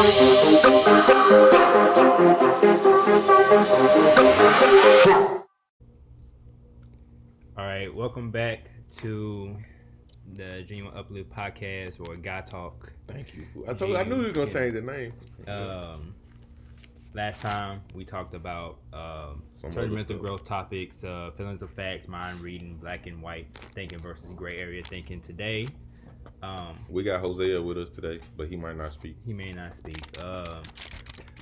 All right, welcome back to the Genuine Uplift podcast or God Talk. Thank you. I told. I knew he was gonna change the name. Um, last time we talked about um, mental growth topics, uh, feelings of facts, mind reading, black and white thinking versus gray area thinking. Today, um, We got Hosea with us today, but he might not speak. he may not speak. Um,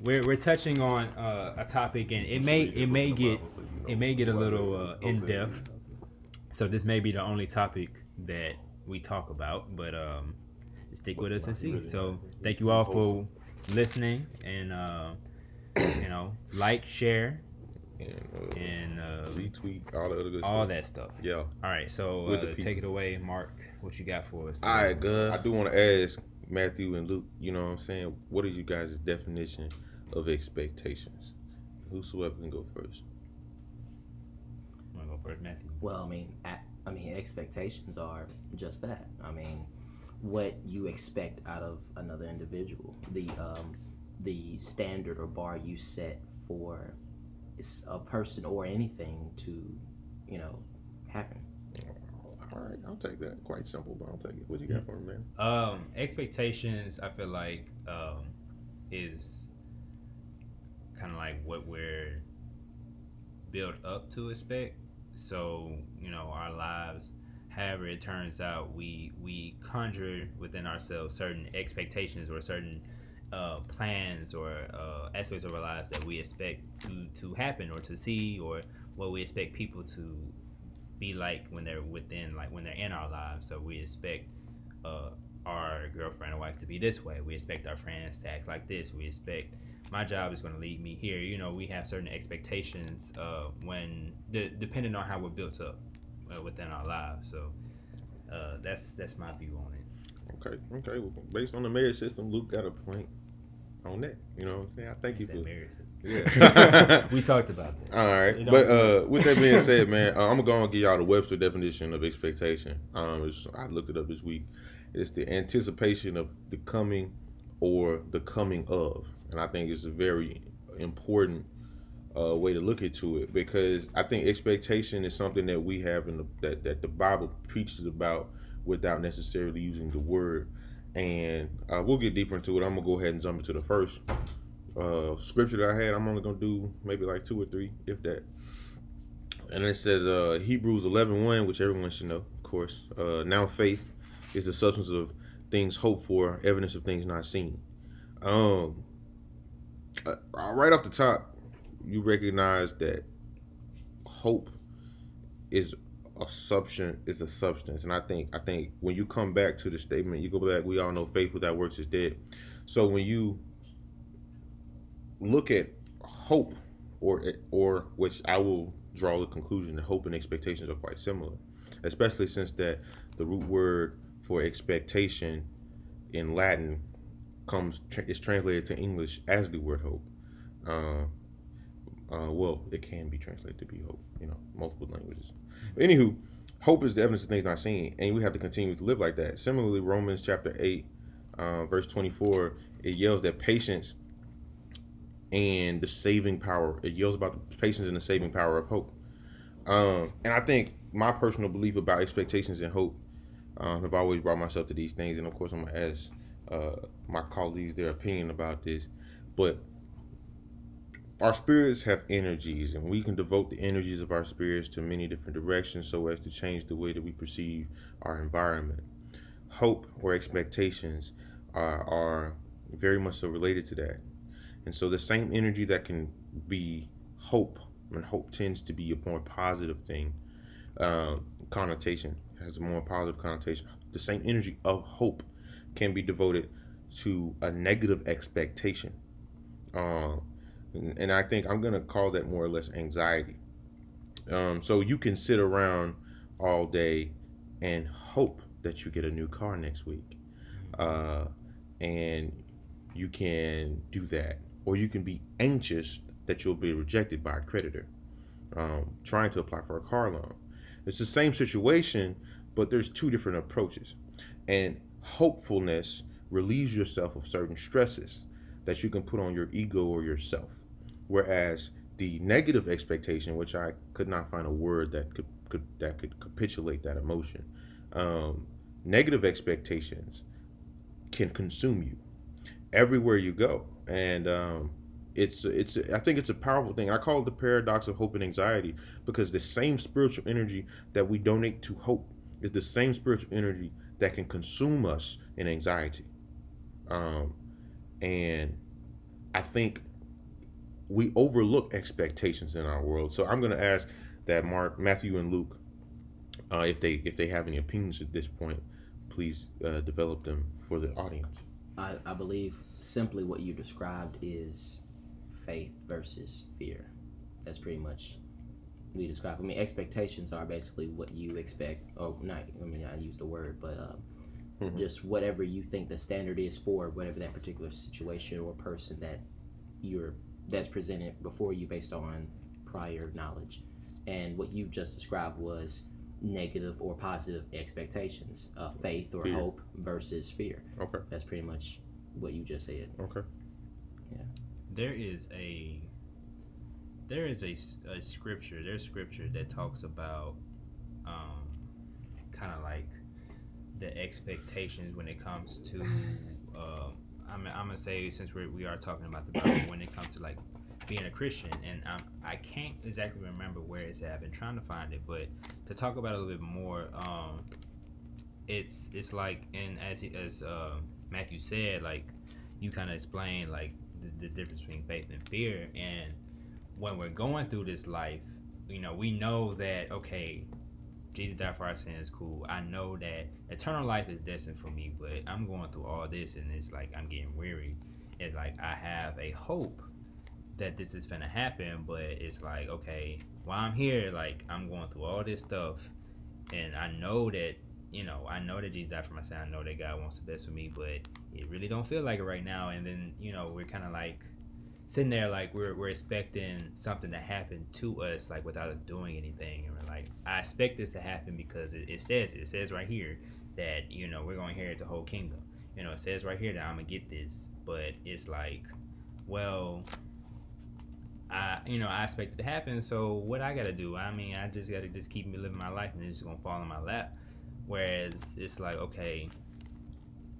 we're, we're touching on uh, a topic, and it may it may get it may get a little uh, in depth. So this may be the only topic that we talk about, but um, stick with us and see. So thank you all for listening, and uh, you know, like, share, And, uh, and uh, retweet all the other good all stuff. that stuff. Yeah. All right, so With uh, people. take it away, Mark. What you got for us? All right, good. I do want to ask Matthew and Luke. You know what I'm saying? What is you guys' definition of expectations? Whosoever can go first. Want to go first, Matthew? Well, I mean, at, I mean, expectations are just that. I mean, what you expect out of another individual, the um, the standard or bar you set for s- a person or anything to, you know, happen. All right, I'll take that. Quite simple, but I'll take it. What you got for me, man? Um, expectations. I feel like um, is kind of like what we're built up to expect. So you know, our lives. However, it turns out we we conjure within ourselves certain expectations or certain uh, plans or uh, aspects of our lives that we expect to to happen or to see or what we expect people to be like when they're within like when they're in our lives. So we expect uh, our girlfriend or wife to be this way. We expect our friends to act like this. We expect my job is going to lead me here. You know, we have certain expectations uh, when de- depending on how we're built up uh, within our lives. So uh, that's that's my view on it. Okay, okay. Well, based on the marriage system, Luke got a point on that. You know what I'm saying? I thank you for marriage system. Yeah. we talked about that. All right, but uh, with that being said, man, uh, I'm gonna go and give y'all the Webster definition of expectation. Um, it's, I looked it up this week. It's the anticipation of the coming or the coming of, and I think it's a very important uh, way to look into it because I think expectation is something that we have in the that that the Bible preaches about without necessarily using the word. And uh, we'll get deeper into it. I'm gonna go ahead and jump into the first uh, scripture that I had. I'm only gonna do maybe like two or three, if that. And it says uh, Hebrews 11:1, which everyone should know, of course. Uh, now faith is the substance of things hoped for, evidence of things not seen. Um, uh, right off the top, you recognize that hope is a substance is a substance. And i think i think when you come back to the statement you go back we all know faith without works is dead. So when you look at hope or or which i will draw the conclusion that hope and expectations are quite similar especially since that the root word for expectation in latin comes is translated to english as the word hope. Uh, uh, well, it can be translated to be hope, you know, multiple languages. Anywho, hope is the evidence of things not seen, and we have to continue to live like that. Similarly, Romans chapter 8, uh, verse 24, it yells that patience and the saving power, it yells about the patience and the saving power of hope. Um, and I think my personal belief about expectations and hope, um, I've always brought myself to these things, and of course, I'm to ask uh, my colleagues their opinion about this. But our spirits have energies and we can devote the energies of our spirits to many different directions so as to change the way that we perceive our environment. Hope or expectations are, are very much so related to that. And so the same energy that can be hope and hope tends to be a more positive thing uh, connotation has a more positive connotation the same energy of hope can be devoted to a negative expectation. Um, and I think I'm gonna call that more or less anxiety. Um, so you can sit around all day and hope that you get a new car next week, uh, and you can do that, or you can be anxious that you'll be rejected by a creditor, um, trying to apply for a car loan. It's the same situation, but there's two different approaches, and hopefulness relieves yourself of certain stresses that you can put on your ego or yourself. Whereas the negative expectation, which I could not find a word that could, could that could capitulate that emotion, um, negative expectations can consume you everywhere you go, and um, it's it's I think it's a powerful thing. I call it the paradox of hope and anxiety because the same spiritual energy that we donate to hope is the same spiritual energy that can consume us in anxiety. Um, and I think we overlook expectations in our world. So I'm going to ask that Mark, Matthew, and Luke, uh, if they if they have any opinions at this point, please uh, develop them for the audience. I, I believe simply what you described is faith versus fear. That's pretty much we describe. I mean, expectations are basically what you expect. Oh, not. I mean, I use the word, but um, mm-hmm. just whatever you think the standard is for whatever that particular situation or person that you're that's presented before you based on prior knowledge. And what you just described was negative or positive expectations, uh, faith or fear. hope versus fear. Okay. That's pretty much what you just said. Okay. Yeah. There is a there is a, a scripture. There's scripture that talks about um, kind of like the expectations when it comes to. Uh, I'm, I'm gonna say since we're, we are talking about the Bible when it comes to like being a Christian, and I'm, I can't exactly remember where it's at. I've been trying to find it, but to talk about it a little bit more, um, it's it's like and as as uh, Matthew said, like you kind of explain like the, the difference between faith and fear, and when we're going through this life, you know, we know that okay, Jesus died for our sins, cool. I know that eternal life is destined for me, but I'm going through all this and it's like I'm getting weary. It's like I have a hope that this is gonna happen, but it's like, okay, while I'm here, like I'm going through all this stuff and I know that you know, I know that Jesus died for my sin. I know that God wants the best for me, but it really don't feel like it right now. And then, you know, we're kind of like sitting there like we're, we're expecting something to happen to us like without us doing anything and we're like i expect this to happen because it, it says it. says right here that you know we're going to inherit the whole kingdom you know it says right here that i'm gonna get this but it's like well I, you know, I expect it to happen. So what I gotta do? I mean, I just gotta just keep me living my life, and it's just gonna fall in my lap. Whereas it's like, okay,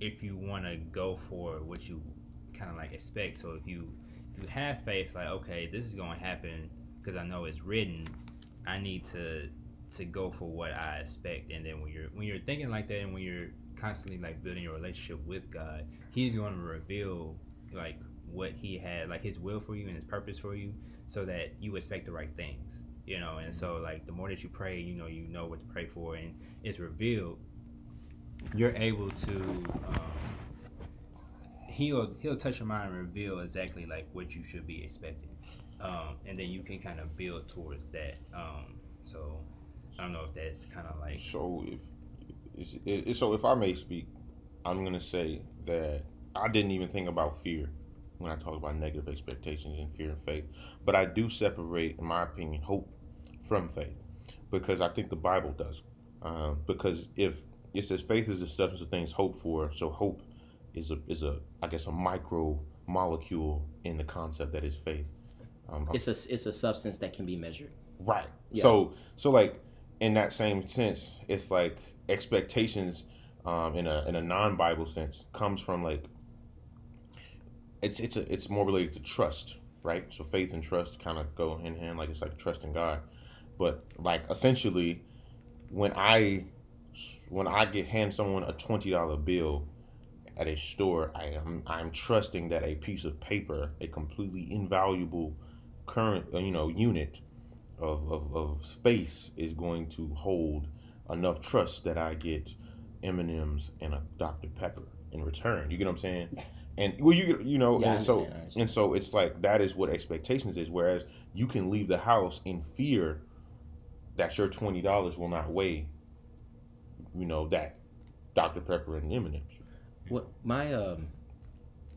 if you want to go for what you kind of like expect, so if you you have faith, like okay, this is going to happen because I know it's written. I need to to go for what I expect, and then when you're when you're thinking like that, and when you're constantly like building your relationship with God, He's going to reveal like what He had, like His will for you and His purpose for you, so that you expect the right things, you know. And so like the more that you pray, you know, you know what to pray for, and it's revealed. You're able to. Um, he'll he'll touch your mind and reveal exactly like what you should be expecting, um, and then you can kind of build towards that. Um, so I don't know if that's kind of like so if so if I may speak, I'm gonna say that I didn't even think about fear when I talk about negative expectations and fear and faith, but I do separate, in my opinion, hope from faith because I think the Bible does. Um, because if it says faith is the substance of things hoped for, so hope is a is a I guess a micro molecule in the concept that is faith. Um, it's a it's a substance that can be measured. Right. Yeah. So so like in that same sense, it's like expectations um, in a in a non Bible sense comes from like it's it's a, it's more related to trust, right? So faith and trust kind of go hand in hand, like it's like trust in God. But like essentially, when I when I get hand someone a twenty dollar bill at a store, I am I'm trusting that a piece of paper, a completely invaluable current uh, you know unit of, of, of space is going to hold enough trust that I get M&Ms and a Dr. Pepper in return. You get what I'm saying? And well, you you know, yeah, and so and so it's like that is what expectations is. Whereas you can leave the house in fear that your twenty dollars will not weigh, you know, that Dr. Pepper and M&Ms. What my um,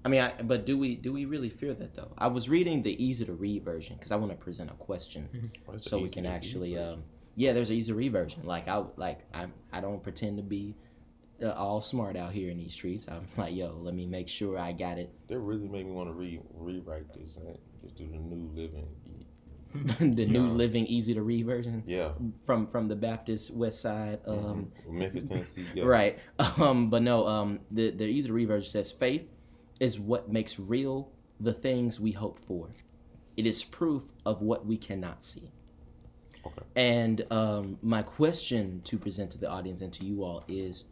I mean, I, but do we do we really fear that though? I was reading the easy to read version because I want to present a question, mm-hmm. so we can actually um, yeah, there's an easy to read version. Like I like I I don't pretend to be uh, all smart out here in these streets. I'm like, yo, let me make sure I got it. That really made me want to read rewrite this. and Just do the new living. the new Yeah. living easy to read version Yeah, from from the Baptist West Side. Um, mhm. Memphis, Tennessee. Yeah. Right. Um, but no, um, the, the easy to read version says faith is what makes real the things we hope for. It is proof of what we cannot see. Okay. And um, my question to present to the audience and to you all is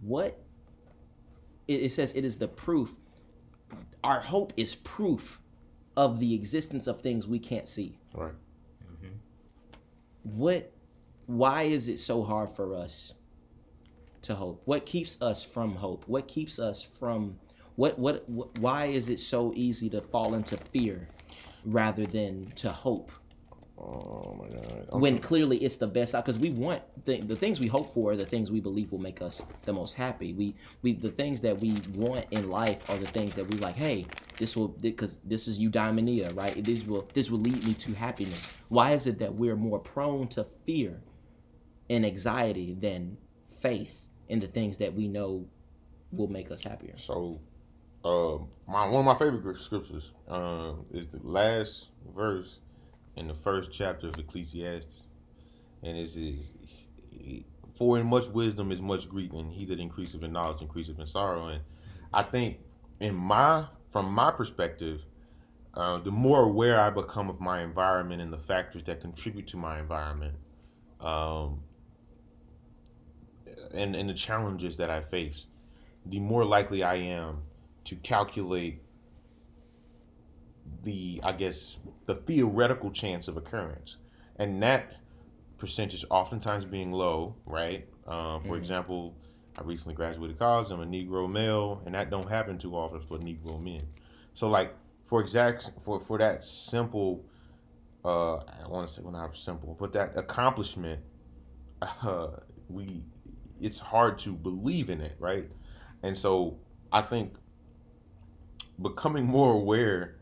what it, it says it is the proof. Our hope is proof of the existence of things we can't see. Right. Mm-hmm. what why is it so hard for us to hope? What keeps us from hope? What keeps us from what what, what why is it so easy to fall into fear rather than to hope Oh my god. When clearly it's the best because we want th- the things we hope for are the things we believe will make us the most happy. We we the things that we want in life are the things that we like hey this will because this is eudaimonia right? This will this will lead me to happiness. Why is it that we're more prone to fear and anxiety than faith in the things that we know will make us happier? So, um, my one of my favorite scriptures um, is the last verse in the first chapter of Ecclesiastes, and it is, "For in much wisdom is much grief, and he that increaseth in knowledge increaseth in sorrow." And I think, in my from my perspective, uh, the more aware I become of my environment and the factors that contribute to my environment, um, and and the challenges that I face, the more likely I am to calculate the, I guess, the theoretical chance of occurrence. And that percentage oftentimes being low, right? Uh, for Mhm. example, I recently graduated college. I'm a Negro male, and that don't happen too often for Negro men. So, like, for exact for for that simple, uh, I want to say well not simple, but that accomplishment, uh, we, it's hard to believe in it, right? And so I think becoming more aware,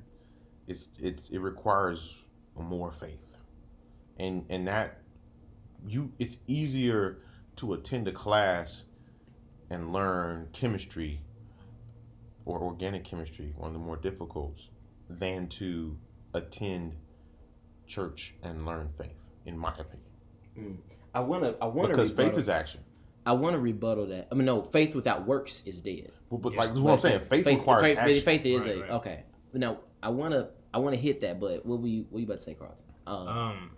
it's it's it requires more faith, and and that you it's easier to attend a class and learn chemistry or organic chemistry, one of the more difficult, than to attend church and learn faith, in my opinion. Mm. i want to i want to Because faith is action. i want to rebuttal that i mean no faith without works is dead But, but Yeah. like this is what I'm saying, faith, requires faith, action. faith is Right, a right. okay. Now I want to I want to hit that, but what were you what you about to say, Carlton? Um, Um,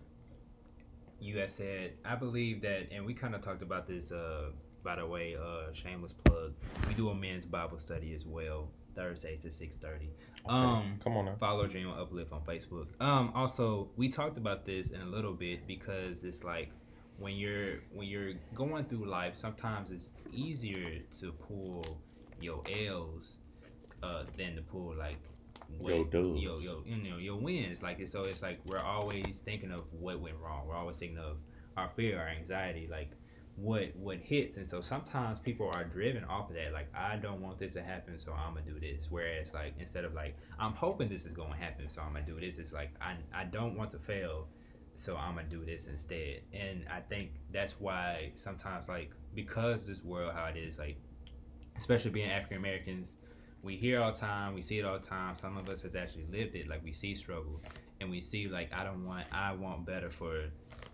you had said, I believe that, and we kind of talked about this. Uh, by the way, uh, shameless plug. We do a men's Bible study as well, Thursdays at six thirty. Okay. Um, Come on now. follow Genuine Uplift on Facebook. Um, also, we talked about this in a little bit because it's like when you're when you're going through life, sometimes it's easier to pull your L's uh, than to pull like Your dubs. yo, yo, you know, your wins. Like so, it's like we're always thinking of what went wrong. We're always thinking of our fear, our anxiety, like what what hits. And so sometimes people are driven off of that. Like I don't want this to happen, so I'm gonna do this. Whereas like instead of like I'm hoping this is gonna happen, so I'm gonna do this. It's like I I don't want to fail, so I'm gonna do this instead. And I think that's why sometimes like because this world how it is, like especially being African Americans, we hear all the time, we see it all the time. Some of us has actually lived it. Like we see struggle, and we see like I don't want, I want better for,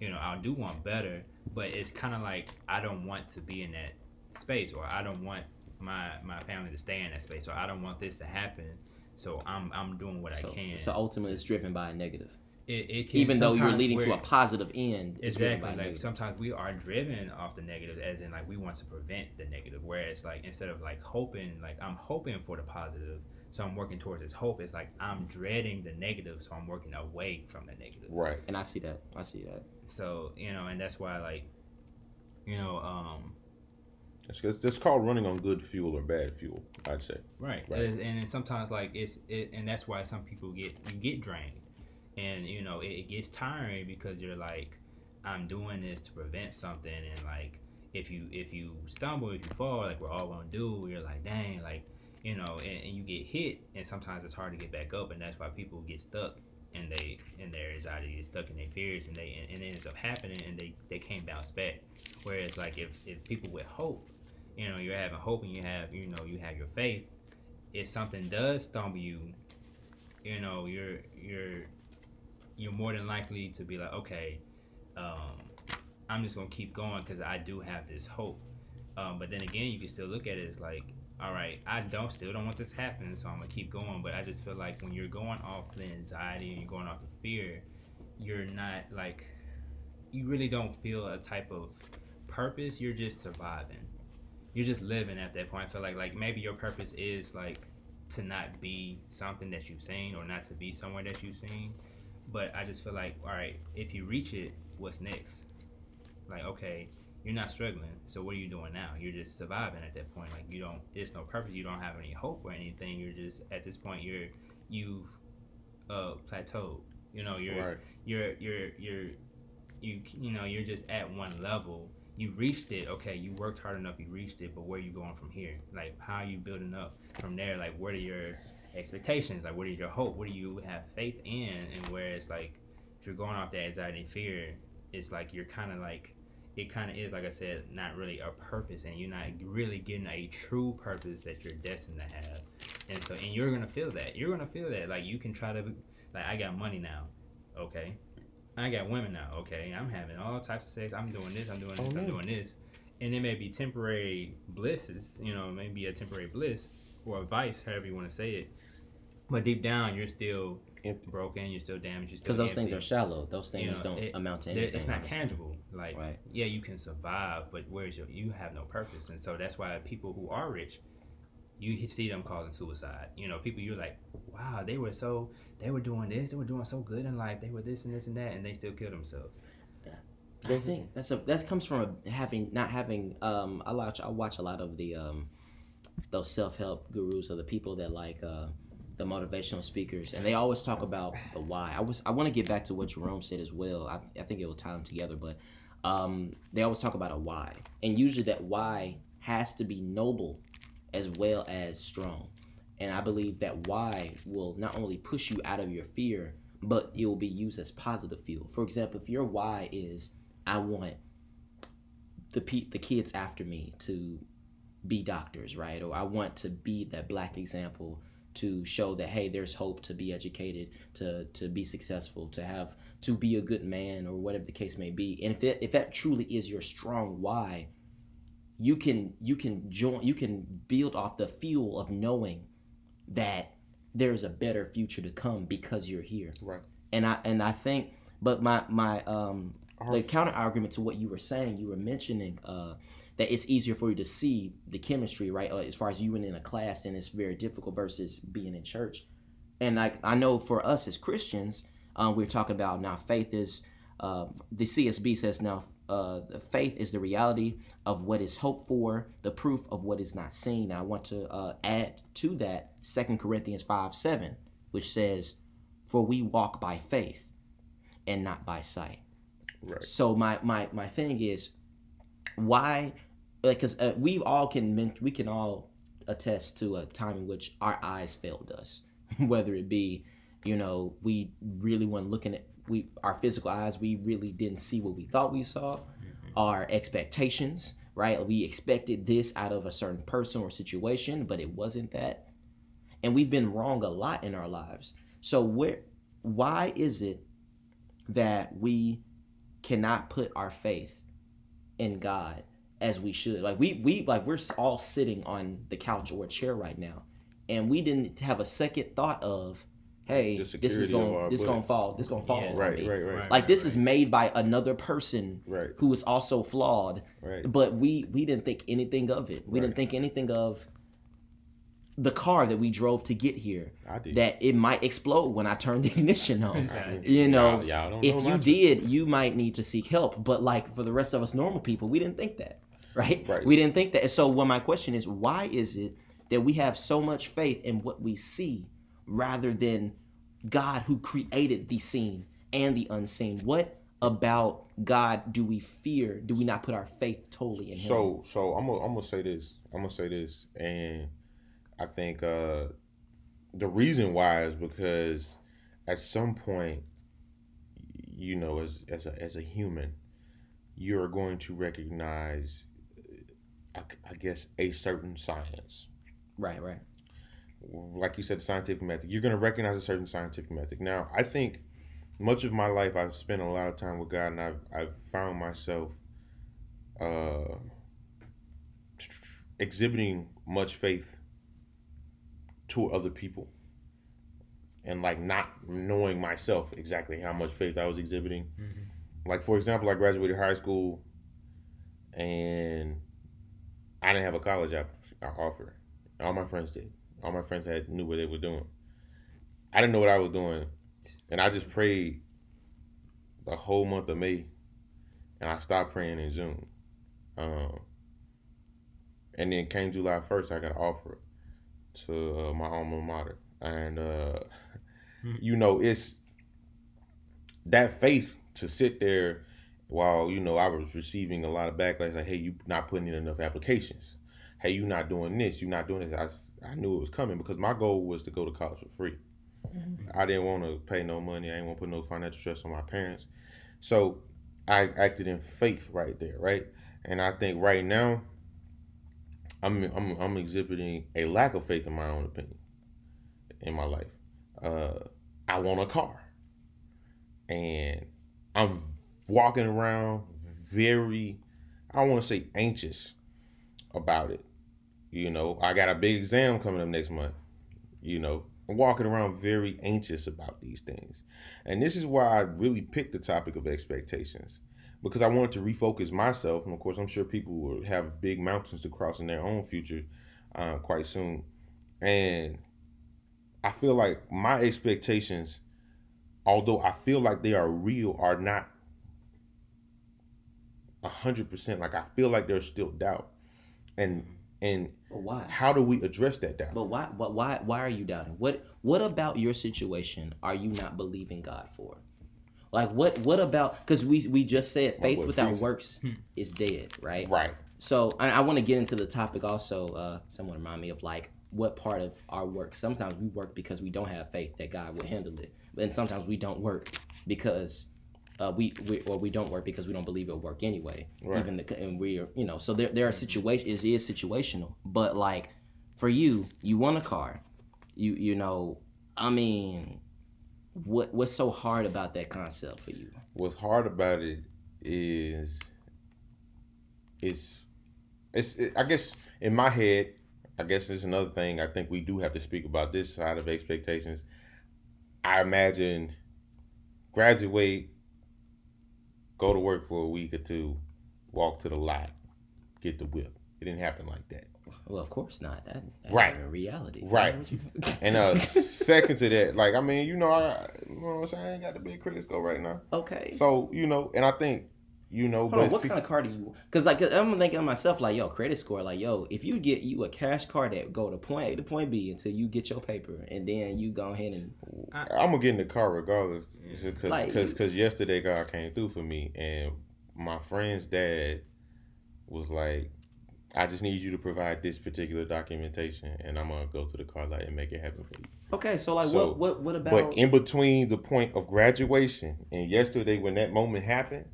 you know, I do want better, but it's kind of like I don't want to be in that space, or I don't want my my family to stay in that space, or I don't want this to happen. So I'm I'm doing what so, I can. so ultimately, it's driven by a negative, it, it can, even though you're leading to a positive end. Exactly. Like negative. sometimes we are driven off the negative, as in like we want to prevent the negative. Whereas like instead of like hoping, like I'm hoping for the positive, so I'm working towards this hope. It's like I'm dreading the negative, so I'm working away from the negative. Right. and I see that. I see that. So you know, and that's why like, you know, um, It's, it's, it's called running on good fuel or bad fuel, I'd say. Right. Right. And, and sometimes like it's it, and that's why some people get you get drained, and you know it, it gets tiring because you're like, I'm doing this to prevent something, and like if you if you stumble, if you fall, like we're all gonna do, you're like, dang, like you know, and, and you get hit, and sometimes it's hard to get back up, and that's why people get stuck. And they and their anxiety get stuck in their fears, and they and, and it ends up happening, and they they can't bounce back. Whereas like if if people with hope, you know, you're having hope and you have, you know, you have your faith. If something does stumble you, you know, you're you're you're more than likely to be like, okay, um, I'm just gonna keep going because I do have this hope. Um, but then again, you can still look at it as like, all right, I don't still don't want this happening, so I'm gonna keep going. But I just feel like when you're going off the anxiety and you're going off the fear, you're not like, you really don't feel a type of purpose. You're just surviving. You're just living at that point. I feel like like maybe your purpose is like to not be something that you've seen or not to be somewhere that you've seen. But I just feel like, all right, if you reach it, what's next? Like, okay, you're not struggling. So what are you doing now? You're just surviving at that point. Like you don't there's no purpose. You don't have any hope or anything. You're just at this point you're you've uh plateaued. You know, you're Right. you're you're you're you you know, you're just at one level. You reached it, okay, you worked hard enough, you reached it, but where are you going from here? Like how are you building up from there? Like what are your expectations? Like what is your hope? What do you have faith in? And where it's like if you're going off that anxiety and fear, it's like you're kinda like it kind of is like I said, not really a purpose, and you're not really getting a true purpose that you're destined to have. And so, and you're gonna feel that. You're gonna feel that. Like you can try to, like I got money now, okay. I got women now, okay. I'm having all types of sex. I'm doing this. I'm doing this. Oh, I'm doing this. And it may be temporary blisses, you know, maybe a temporary bliss or a vice, however you want to say it. But deep down, you're still Empty. broken. You're still damaged. Because those things are shallow. Those things You know, don't it- amount to anything. it's not honestly. tangible. Like, Right. yeah, you can survive, but where's your? You have no purpose, and so that's why people who are rich, you see them causing suicide. You know, people you're like, wow, they were so, they were doing this, they were doing so good in life, they were this and this and that, and they still kill themselves. I think that's a that comes from a, having not having um I watch I watch a lot of the um those self help gurus or the people that like uh the motivational speakers and they always talk about the why. I was I want to get back to what Jerome said as well. I, I think it will tie them together, but um they always talk about a why and usually that why has to be noble as well as strong. And I believe that why will not only push you out of your fear, but it will be used as positive fuel. For example, if your why is I want the pe- the kids after me to be doctors, right? Or I want to be that black example to show that hey, there's hope to be educated, to to be successful, to have to be a good man or whatever the case may be. And if it, if that truly is your strong why, you can you can join you can build off the fuel of knowing that there's a better future to come because you're here. Right. And I and I think but my my um the counter argument to what you were saying, you were mentioning uh, that it's easier for you to see the chemistry, right? Uh, as far as you and in a class, and it's very difficult versus being in church. And like I know for us as Christians, um, we're talking about now faith is uh, the CSB says now uh, the faith is the reality of what is hoped for, the proof of what is not seen. Now I want to uh, add to that Second Corinthians five seven, which says, "For we walk by faith, and not by sight." Right. So my my my thing is, why? Because uh, we all can we can all attest to a time in which our eyes failed us, whether it be, you know, we really weren't looking at we our physical eyes. We really didn't see what we thought we saw. Our expectations, right? We expected this out of a certain person or situation, but it wasn't that. And we've been wrong a lot in our lives. So where, why is it that we cannot put our faith in God as we should. Like we we like we're all sitting on the couch or a chair right now, and we didn't have a second thought of, hey, this is going our this gonna fall this gonna fall Yeah. on Right, me. right, right, Like this right. is made by another person right, who is also flawed, right. but we we didn't think anything of it. We Right. didn't think anything of the car that we drove to get here I that it might explode when I turn the ignition on. Exactly. You know, Y'all- y'all don't if know you did, you might need to seek help. But like for the rest of us normal people, we didn't think that, right? Right. We didn't think that. So, what my question is, why is it that we have so much faith in what we see rather than God who created the seen and the unseen? What about God do we fear? Do we not put our faith totally in Him? So so I'm gonna I'm gonna say this. I'm gonna say this, and I think uh, the reason why is because at some point, you know, as as a, as a human, you are going to recognize, I, I guess, a certain science, right, right, like you said, the scientific method. You're going to recognize a certain scientific method. Now, I think much of my life I've spent a lot of time with God, and I've I've found myself uh, exhibiting much faith to other people, and like not knowing myself exactly how much faith I was exhibiting. Mm-hmm. Like for example, I graduated high school, and I didn't have a college offer. All my friends did. All my friends had knew what they were doing. I didn't know what I was doing, and I just prayed the whole month of May, and I stopped praying in June. Um, and then came July first, I got an offer to uh, my alma mater, and uh, hmm. you know it's that faith to sit there while you know I was receiving a lot of backlash, like, hey, you not putting in enough applications. Hey, you not doing this. You not doing this. I I knew it was coming because my goal was to go to college for free. Mm-hmm. I didn't want to pay no money. I didn't want to put no financial stress on my parents. So I acted in faith right there, right? And I think right now I'm I'm I'm exhibiting a lack of faith in my own opinion in my life. Uh, I want a car, and I'm walking around very, I want to say anxious about it. You know, I got a big exam coming up next month. You know, I'm walking around very anxious about these things. And this is why I really picked the topic of expectations because I wanted to refocus myself. And of course, I'm sure people will have big mountains to cross in their own future uh, quite soon. And I feel like my expectations, although I feel like they are real, are not a hundred percent. Like I feel like there's still doubt, and and but why? How do we address that doubt? But why? But why? Why are you doubting? What? What about your situation are you not believing God for? Like what? What about? Because we we just said faith without works hmm. is dead, right? Right. So I, I want to get into the topic also. Uh, someone remind me of like what part of our work. Sometimes we work because we don't have faith that God will handle it, and sometimes we don't work because uh, we, we or we don't work because we don't believe it'll work anyway. Right. Even the and we're you know so there there are situations it is situational, but like for you, you want a car, you you know, I mean, what what's so hard about that concept for you? What's hard about it is it's it's it, I guess in my head, I guess there's another thing I think we do have to speak about this side of expectations. I imagine graduate go to work for a week or two, walk to the lot, get the whip. It didn't happen like that. Well, of course not. That, that right. reality. Right. and uh, second to that, like I mean, you know, I, you know what I'm saying. I ain't got the big credit score right now. Okay. So you know, and I think you know, Hold but on, what see, kind of car do you? Because like I'm thinking to myself, like, yo, credit score, like, yo, if you get you a cash card that go to point A to point B until you get your paper, and then you go ahead and I, am gonna get in the car regardless, because like, because yesterday God came through for me, and my friend's dad was like, I just need you to provide this particular documentation, and I'm gonna go to the car lot and make it happen for you. Okay, so like, so, what what what about? But in between the point of graduation and yesterday, when that moment happened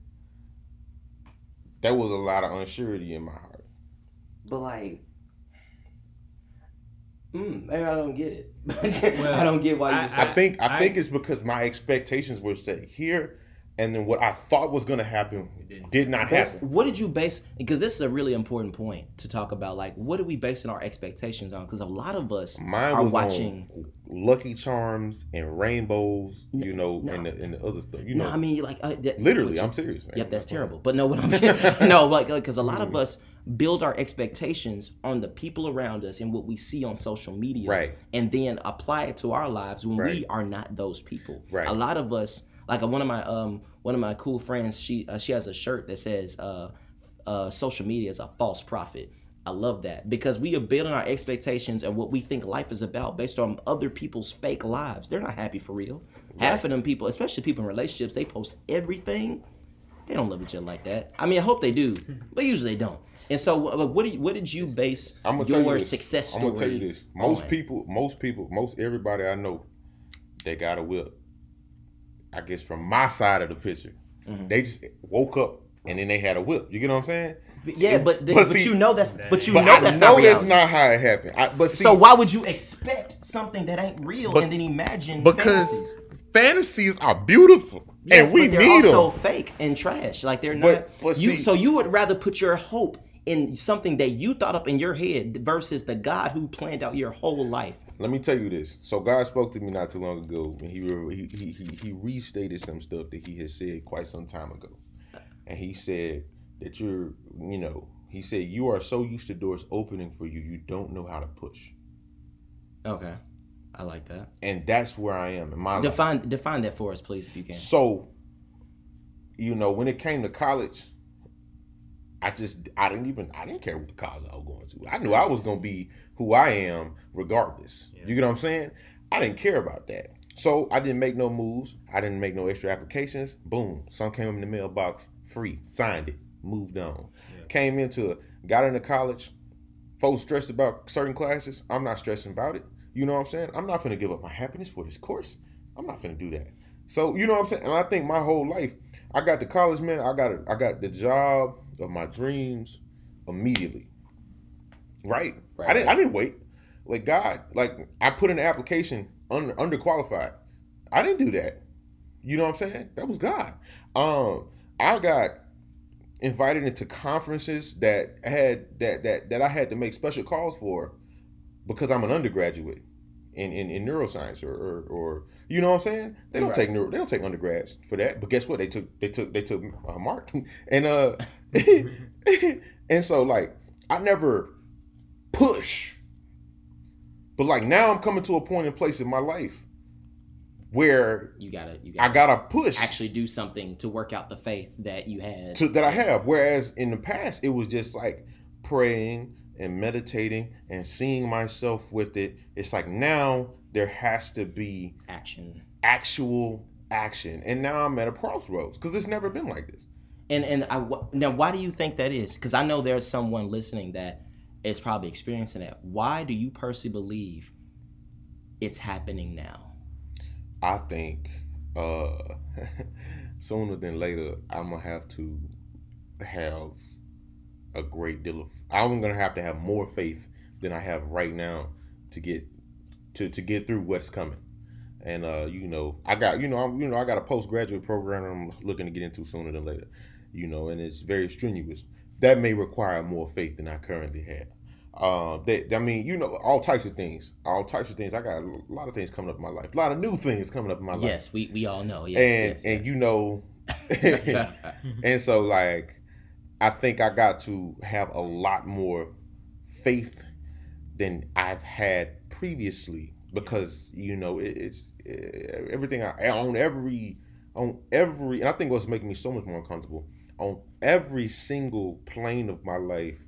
there was a lot of unsurety in my heart. But like, mm, maybe I don't get it. well, I don't get why you. I, I think I, I, think it's because my expectations were set here and then what I thought was going to happen did not happen. What did you base? Because this is a really important point to talk about. Like, what are we basing our expectations on? Because a lot of us Mine are watching Lucky Charms and rainbows, you know, no, and the and the other stuff. You know, I mean, like uh, that, literally, I'm serious. Man. Yep, that's terrible. But no, what I'm no, like because a lot of us build our expectations on the people around us and what we see on social media, right, and then apply it to our lives when right. we are not those people. Right. A lot of us like one of my um one of my cool friends, she uh, she has a shirt that says uh, uh, social media is a false prophet. I love that because we are building our expectations and what we think life is about based on other people's fake lives. They're not happy for real. Right. Half of them people, especially people in relationships, they post everything. They don't love each other like that. I mean, I hope they do, but usually they don't. And so, what did what did you base I'm gonna your you success story? I'm gonna tell you this: most on? people, most people, most everybody I know, they got a whip. I guess from my side of the picture, mm-hmm. they just woke up and then they had a whip. You get what I'm saying? Yeah, but But but, see- you know that's but you But know I that's know not that's reality. not how it happened. I, but see, so why would you expect something that ain't real But- and then imagine because fantasies? fantasies are beautiful Yes, and we but they're need also them. fake and trash. Like they're not. But- but you see- so you would rather put your hope in something that you thought up in your head versus the God who planned out your whole life. Let me tell you this. So God spoke to me not too long ago, and he he, he he restated some stuff that he had said quite some time ago, and he said that you're you know he said you are so used to doors opening for you, you don't know how to push, Okay, I like that. and that's where I am in my life. Define define that for us, please, if you can. So, you know, when it came to college, I just I didn't even I didn't care what the college I was going to. I knew I was gonna be who I am regardless. Yeah. You get what I'm saying? I didn't care about that. So I didn't make no moves. I didn't make no extra applications. Boom. Some came in the mailbox free. Signed it. Moved on. Yeah. Came into got into college. Folks stressed about certain classes. I'm not stressing about it. You know what I'm saying? I'm not gonna give up my happiness for this course. I'm not gonna do that. So you know what I'm saying? And I think my whole life, I got the college man. I got a, I got the job of my dreams immediately. Right. Right. I didn't. I didn't wait. Like God, like I put in the application under underqualified. I didn't do that. You know what I'm saying? That was God. Um, I got invited into conferences that had that that that I had to make special calls for because I'm an undergraduate in in, in neuroscience or, or or you know what I'm saying? They don't Right. take neuro, they don't take undergrads for that. But guess what? They took they took they took uh, Mark and uh and so like I never push. But like now I'm coming to a point and place in my life where You gotta you I gotta gotta push actually do something to work out the faith that you had. to, that I have. Whereas in the past, it was just like praying and meditating and seeing myself with it. It's like now there has to be action. actual action, and now I'm at a crossroads because it's never been like this. And and I now why do you think that is? Because I know there's someone listening that is probably experiencing that. Why do you personally believe it's happening now? I think uh sooner than later I'm gonna have to have a great deal of I'm gonna have to have more faith than I have right now to get to to get through what's coming. And uh, you know, I got you know, I'm you know, I got a postgraduate program I'm looking to get into sooner than later. You know, and it's very strenuous. That may require more faith than I currently have. Uh, that I mean, you know, all types of things, all types of things. I got a lot of things coming up in my life, a lot of new things coming up in my life Yes, we, we all know. Yes, and yes, and yes. you know and so like i think i got to have a lot more faith than i've had previously because you know it, it's eh, everything I, on every on every and i think what's making me so much more uncomfortable on every single plane of my life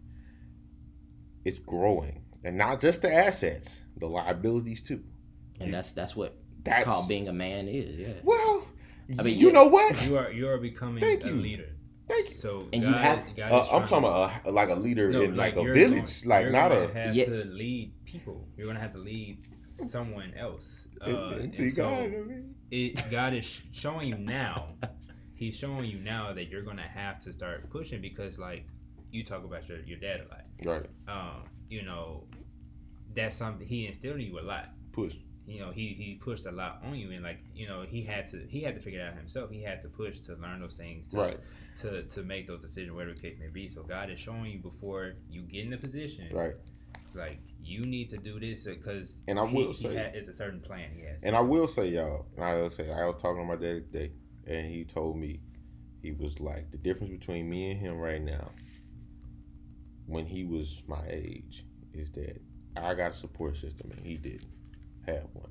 it's growing and not just the assets the liabilities too and that's that's what that's called being a man is. Yeah. well I mean, you yeah. know what You are you are becoming Thank a you. leader. Thank you. So And God, you have- Uh, I'm talking to- about a, like a leader No, in like, a you're village, going- like you're not gonna a. have Yeah. to lead people. You're gonna have to lead someone else. Uh, See, and so God, I mean, it God is showing you now. He's showing you now that you're gonna have to start pushing because, like, you talk about your your dad a lot. right, Um, you know, that's something he instilled in you a lot. push. You know, he he pushed a lot on you, and like, you know, he had to he had to figure it out himself. He had to push to learn those things, to, Right, to to make those decisions, whatever the case may be. So God is showing you before you get in the position, right. like you need to do this because And I will he say- had, it's a certain plan he has. And I will say, y'all, and I will say, I was talking to my dad today, and he told me, he was like, the difference between me and him right now, when he was my age, is that I got a support system and he didn't have one.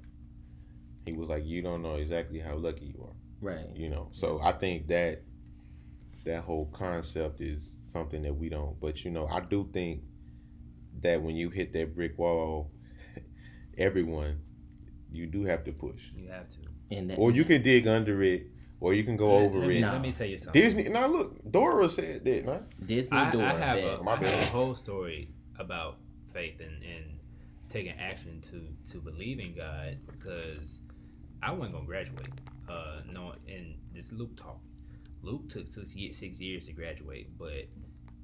He was like, you don't know exactly how lucky you are. Right. you know so i think that that whole concept is something that we don't but you know i do think that when you hit that brick wall everyone you do have to push you have to. And that, or you can dig under it or you can go Let- over let me, it Nah. Let me tell you something. disney now look dora said that man Disney I, door. I have, bet. a, My I have a whole story about faith and, and taking action to to believe in God because I wasn't gonna graduate. Uh, no, and this Luke talk. Luke took six, ye- six years to graduate, but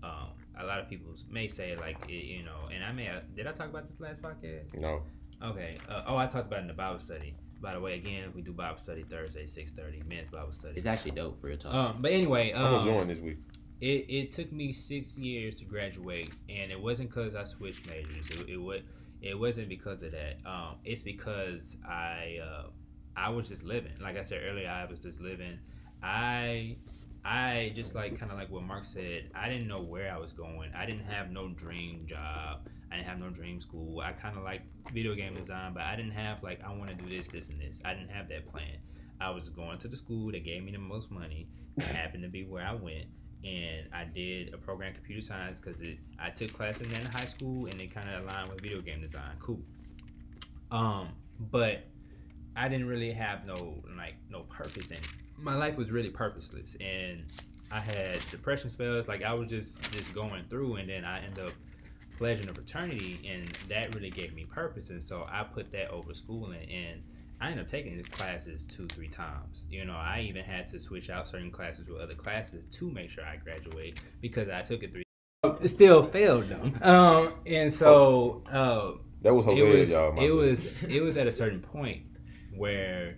um, a lot of people may say like it, you know, and I may have, did I talk about this last podcast? No. Okay. Uh, oh, I talked about it in the Bible study. By the way, again, we do Bible study Thursday, six thirty, men's Bible study. It's actually dope for your talk. Um, but anyway, um, I'm gonna join this week. it, it took me six years to graduate, and it wasn't because I switched majors. It, it would it wasn't because of that. Um, it's because I uh, I was just living. Like I said earlier, I was just living. I I just like kind of like what Mark said. I didn't know where I was going. I didn't have no dream job. I didn't have no dream school. I kind of like video game design, but I didn't have like I want to do this, this, and this. I didn't have that plan. I was going to the school that gave me the most money. It happened to be where I went, and I did a program computer science because it. I took classes in high school, and it kind of aligned with video game design. Cool. Um, but I didn't really have no like no purpose in it. My life was really purposeless, and I had depression spells. Like I was just just going through, and then I end up pledging of fraternity, and that really gave me purpose. And so I put that over schooling, and I ended up taking these classes two, three times. You know, I even had to switch out certain classes with other classes to make sure I graduate because I took it three. Still failed them. Um, and so uh, That was it Jose, was y'all. it was it was at a certain point where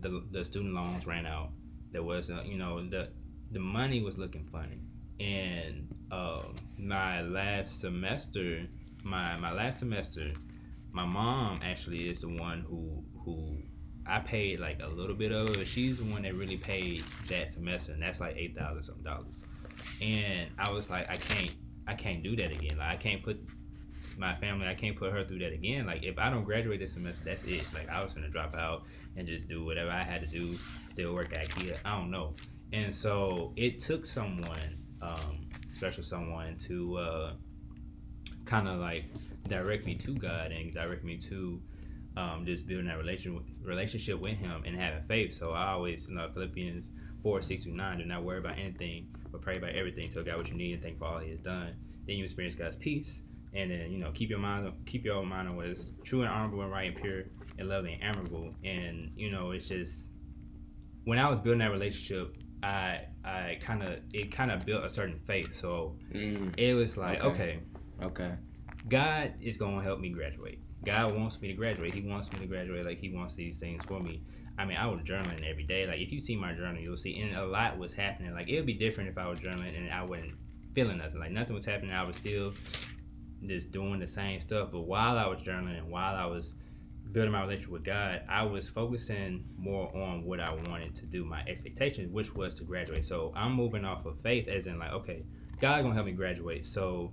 the the student loans ran out. There was a, you know the the money was looking funny, and uh, my last semester, my my last semester, my mom actually is the one who who I paid like a little bit of. She's the one that really paid that semester, and that's like eight thousand something dollars. And I was like, I can't I can't do that again. Like I can't put my family, I can't put her through that again. Like if I don't graduate this semester, that's it. Like I was gonna drop out and just do whatever I had to do, still work at IKEA. I don't know. And so it took someone, um, special someone, to uh, kind of like direct me to God and direct me to um, just building that relation relationship with Him and having faith. So I always, you know, Philippians four six nine. Do not worry about anything, but pray about everything. Tell God what you need and thank for all He has done. Then you experience God's peace, and then you know keep your mind keep your mind on what is true and honorable and right and pure and lovely and admirable. And you know it's just when I was building that relationship, I I kind of it kind of built a certain faith. So Mm, it was like Okay. okay okay. God is going to help me graduate. God wants me to graduate. He wants me to graduate like He wants these things for me. I mean, I was journaling every day. Like, if you see my journal, you'll see, and a lot was happening. Like, it would be different if I was journaling and I wasn't feeling nothing. Like, nothing was happening. I was still just doing the same stuff. But while I was journaling and while I was building my relationship with God, I was focusing more on what I wanted to do, my expectations, which was to graduate. So I'm moving off of faith, as in, like, okay, God gonna help me graduate. So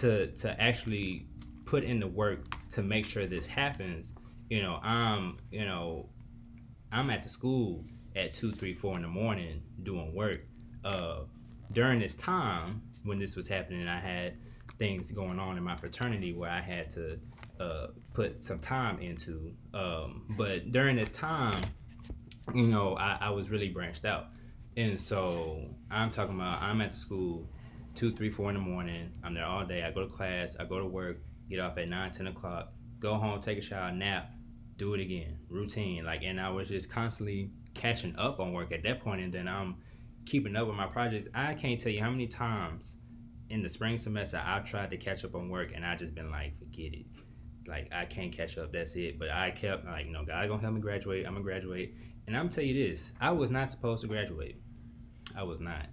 to to actually put in the work to make sure this happens, you know, I'm you know, I'm at the school at two, three, four in the morning doing work. Uh, during this time when this was happening, I had things going on in my fraternity where I had to uh, put some time into. Um, but during this time, you know, I, I was really branched out. And so I'm talking about I'm at the school two, three, four in the morning. I'm there all day. I go to class, I go to work, get off at nine, ten o'clock, go home, take a shower, nap, do it again. Routine. Like and I was just constantly catching up on work at that point and then I'm keeping up with my projects. I can't tell you how many times in the spring semester I've tried to catch up on work and I just been like, forget it. Like I can't catch up, that's it. But I kept like, you know, God gonna help me graduate, I'm gonna graduate. And I'm gonna tell you this, I was not supposed to graduate. I was not.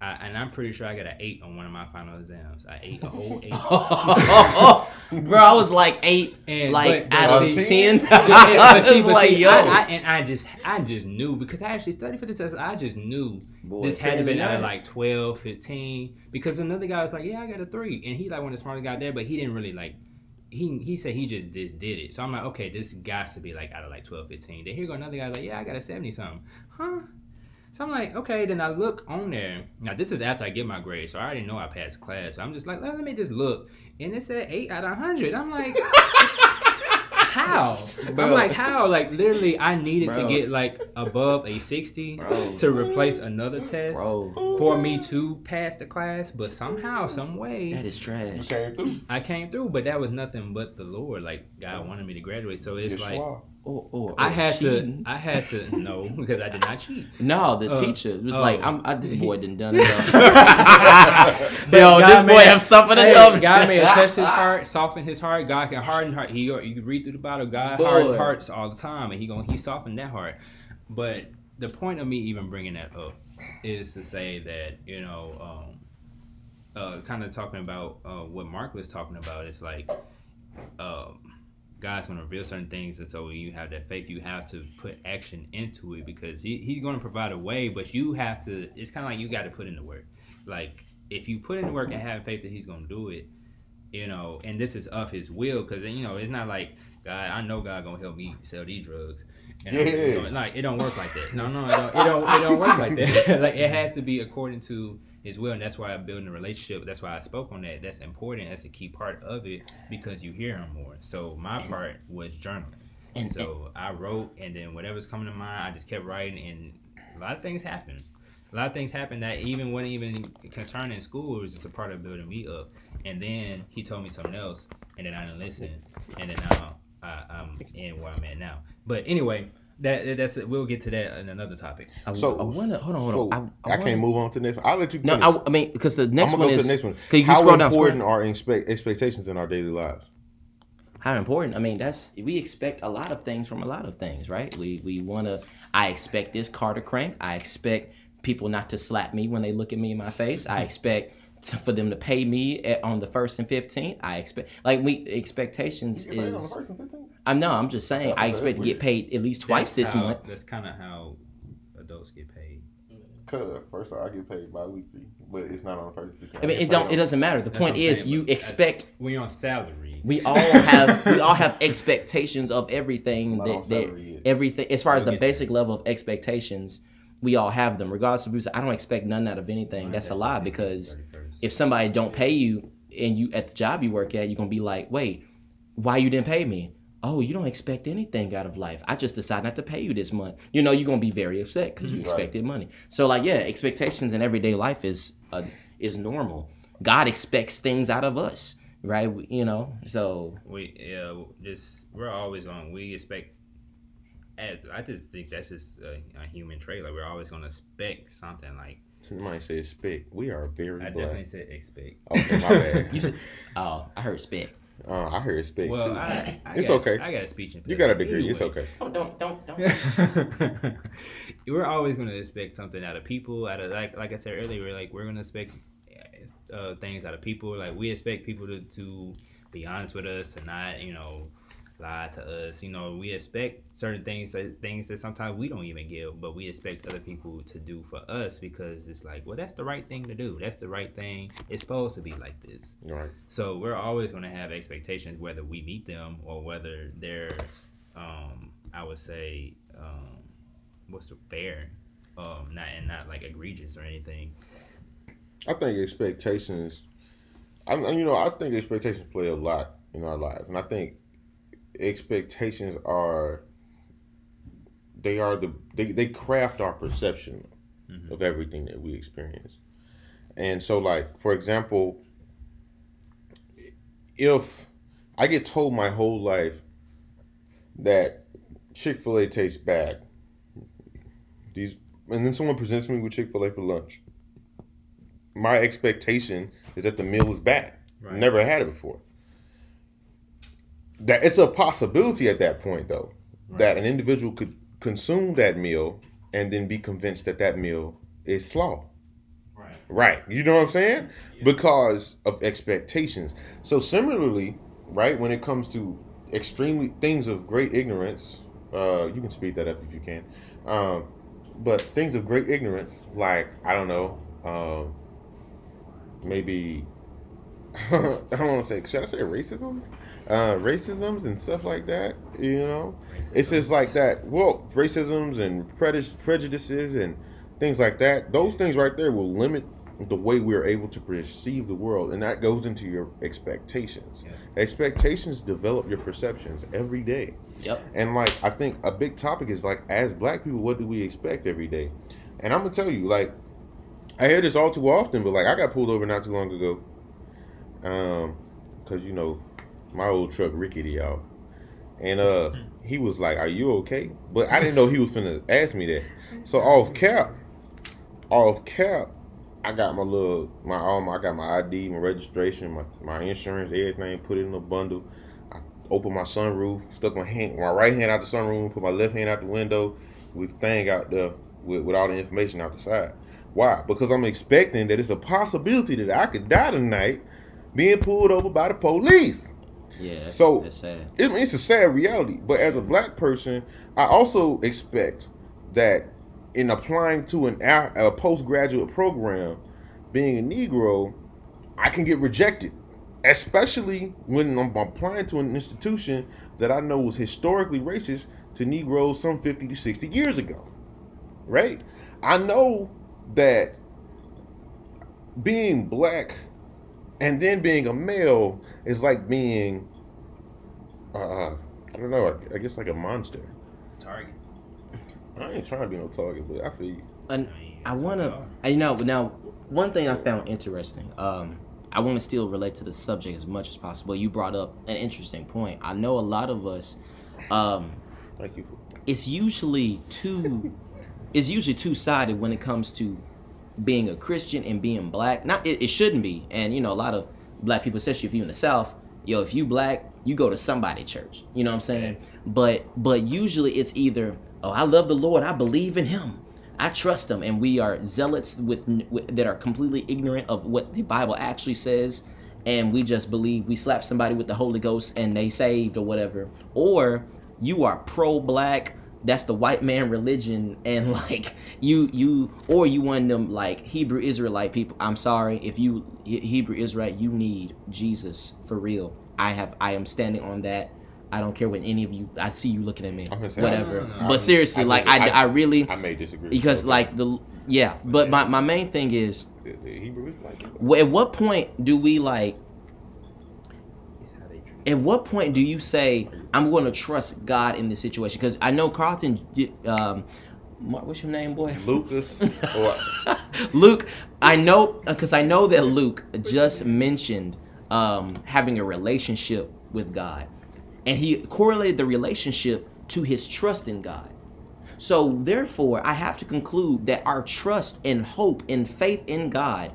I, and I'm pretty sure I got an eight on one of my final exams. I ate a whole eight. Bro, I was like eight, And- like but- out of ten. Yeah, I see, was like, see, yo, I, I, and I just, I just knew because I actually studied for this test. I just knew Boy, this had to been out of like 12, 15. Because another guy was like, "Yeah, I got a three. and he like one of the smartest guys there, but he didn't really like. He he said he just just did it. So I'm like, okay, this got to be like out of like 12, 15. Then here go another guy like, yeah, I got a seventy something, huh? So I'm like, okay. Then I look on there. Now this is after I get my grade, so I already know I passed class. So I'm just like, let me just look, and it said eight out of hundred. I'm like. How? Bro. I'm like, how? Like, literally, I needed Bro. to get like above a 60 Bro. to replace another test bro, for me to pass the class, but somehow, some way, that is You trash. came through. I came through. But that was nothing but the Lord. Like God wanted me to graduate, so it's like Yeshua. Or, or, I had cheating. to. I had to no because I did not cheat. No, the Uh, teacher was oh. like, I'm, I, "This boy didn't done it." Yo, this boy have suffered Hey, enough. God may touched his heart, soften his heart. God can harden heart. He you can read through the Bible. God Boy. harden hearts all the time, and he going he soften that heart. But the point of me even bringing that up is to say that you know, um, uh, kind of talking about uh, what Mark was talking about. It's like. Um, God's going to reveal certain things, and so when you have that faith, you have to put action into it because he, He's going to provide a way, but you have to. It's kind of like you got to put in the work. Like if you put in the work and have faith that He's going to do it, you know, and this is of His will, because you know it's not like God. I know God going to help me sell these drugs. And I'm- Yeah. you know, like it don't work like that. No, no, it don't. It don't. It don't work like that. like it has to be according to His will, and that's why I'm building a relationship. That's why I spoke on that. That's important. That's a key part of it because you hear Him more. So my part was journaling. And- so I wrote, and then whatever's coming to mind, I just kept writing, and a lot of things happened. A lot of things happened that even wasn't even concerning school. It was just a part of building me up. And then he told me something else, and then I didn't listen, and then now I, I'm in where I'm at now. But anyway, that that's we'll get to that in another topic. I, So I wanna hold on, hold so on. I, can't move on to the next. one. I'll let you. No. I, I mean because the next I'm gonna one go is to the next one. Can you How scroll down, scroll important are expect, expectations in our daily lives? how important. I mean, that's we expect a lot of things from a lot of things, right? We we want to. I expect this car to crank. I expect people not to slap me when they look at me in my face. I hmm. expect to, for them to pay me at, on the first and fifteenth. I expect like we expectations is. I'm no. I'm just saying. I expect to get paid at least twice That's this how- month. That's kind of how adults get paid. Cause first of all, I get paid bi-weekly, but it's not on the first. I mean, it don't. It doesn't matter. The That's point is, saying, you expect. When you're on salary, We all have. we all have expectations of everything Not that, that everything as far as the We'll basic level of expectations we all have them regardless of who's i don't expect none out of anything that's a lie because if somebody don't pay you and you at the job you work at you're gonna be like wait why you didn't pay me? Oh you don't expect anything out of life. I just decided not to pay you this month. You know you're gonna be very upset because you Right. expected money. So like yeah expectations in everyday life is uh, is normal. God expects things out of us right? You know so we yeah just we're always on we expect as i just think that's just a, a human trait like we're always going to expect something like Somebody said expect. We are very i black. definitely said expect Okay, my bad. you said oh i heard expect. uh, I heard spec well too. I, I It's got, okay. i got a speech impediment. you got a degree. It's okay. don't don't don't, don't. we're always going to expect something out of people out of like like i said earlier we're like we're going to expect uh, things out of people like we expect people to, to be honest with us and not you know lie to us you know we expect certain things that things that sometimes we don't even give but we expect other people to do for us because it's like well that's the right thing to do that's the right thing it's supposed to be like this Right. so we're always going to have expectations, whether we meet them or whether they're, um, I would say, um, what's the fair, um, not and not like egregious or anything. I think expectations. I you know I think expectations play a lot in our lives, and I think expectations are. They are the they, they craft our perception Mhm. of everything that we experience, and so like for example, if I get told my whole life that Chick Fil A tastes bad, these and then someone presents me with Chick Fil A for lunch my expectation is that the meal is bad. Right. Never had it before. That it's a possibility at that point, though, that an individual could consume that meal and then be convinced that that meal is slaw. Right. Right. You know what I'm saying? Because of expectations. So similarly, right, when it comes to extremely things of great ignorance, uh, you can speed that up if you can. Um, but things of great ignorance, like I don't know, um, maybe I don't want to say, should I say racisms? Uh, racisms and stuff like that. You know, it's just like that. Well, racisms and prejudices and things like that. Those things right there will limit the way we're able to perceive the world, and that goes into your expectations. Yeah. Expectations develop your perceptions every day. Yep. And like I think a big topic is like as black people, what do we expect every day? And I'm gonna tell you, like, I hear this all too often, but like I got pulled over not too long ago. Um, cause you know, my old truck rickety out. and uh, he was like, "Are you okay?" But I didn't know he was finna ask me that. So off cap, off cap, I got my little my um, I got my ID, my registration, my my insurance, everything. Put it in a bundle. I opened my sunroof, stuck my hand, my right hand out the sunroof, put my left hand out the window, with thing out there with, with all the information out the side. Why? Because I'm expecting that it's a possibility that I could die tonight being pulled over by the police. Yeah, that's, So- that's sad. It, it's a sad reality. But as a black person, I also expect that in applying to an a, a postgraduate program, being a Negro, I can get rejected, especially when I'm applying to an institution that I know was historically racist to Negroes some 50 to 60 years ago. Right? I know that being black and then being a male is like being uh I don't know, I, I guess like a monster. Target. I ain't trying to be no target, but I feel you. And I want to. are. I know, now, one thing I found interesting, um, I want to still relate to the subject as much as possible. You brought up an interesting point. I know a lot of us, um, Thank you for it's usually two, it's usually two sided when it comes to being a Christian and being black. Not, it, it shouldn't be. And, you know, a lot of black people, especially if you're in the South, yo, if you black, you go to somebody church. You know what I'm saying? But, but usually it's either, oh, I love the Lord, I believe in Him. I trust him, and we are zealots with, with that are completely ignorant of what the Bible actually says, and we just believe we slap somebody with the Holy Ghost and they saved or whatever. Or you are pro-black, that's the white man religion, and like you you or you one of them like Hebrew Israelite people. I'm sorry if you Hebrew Israelite, you need Jesus for real. I have I am standing on that. I don't care what any of you. I see you looking at me. I'm gonna say, Whatever. No, no, no, no. But seriously, I- like I, I- I really I may disagree. because like the yeah but my, my main thing is the, the Hebrew is like at what point do we like It's how they treat. at what point do you say i'm going to trust god in this situation because i know carlton um Mark, what's your name boy Lucas luke i know because i know that luke just mentioned um having a relationship with god and he correlated the relationship to his trust in god so therefore i have to conclude that our trust and hope and faith in god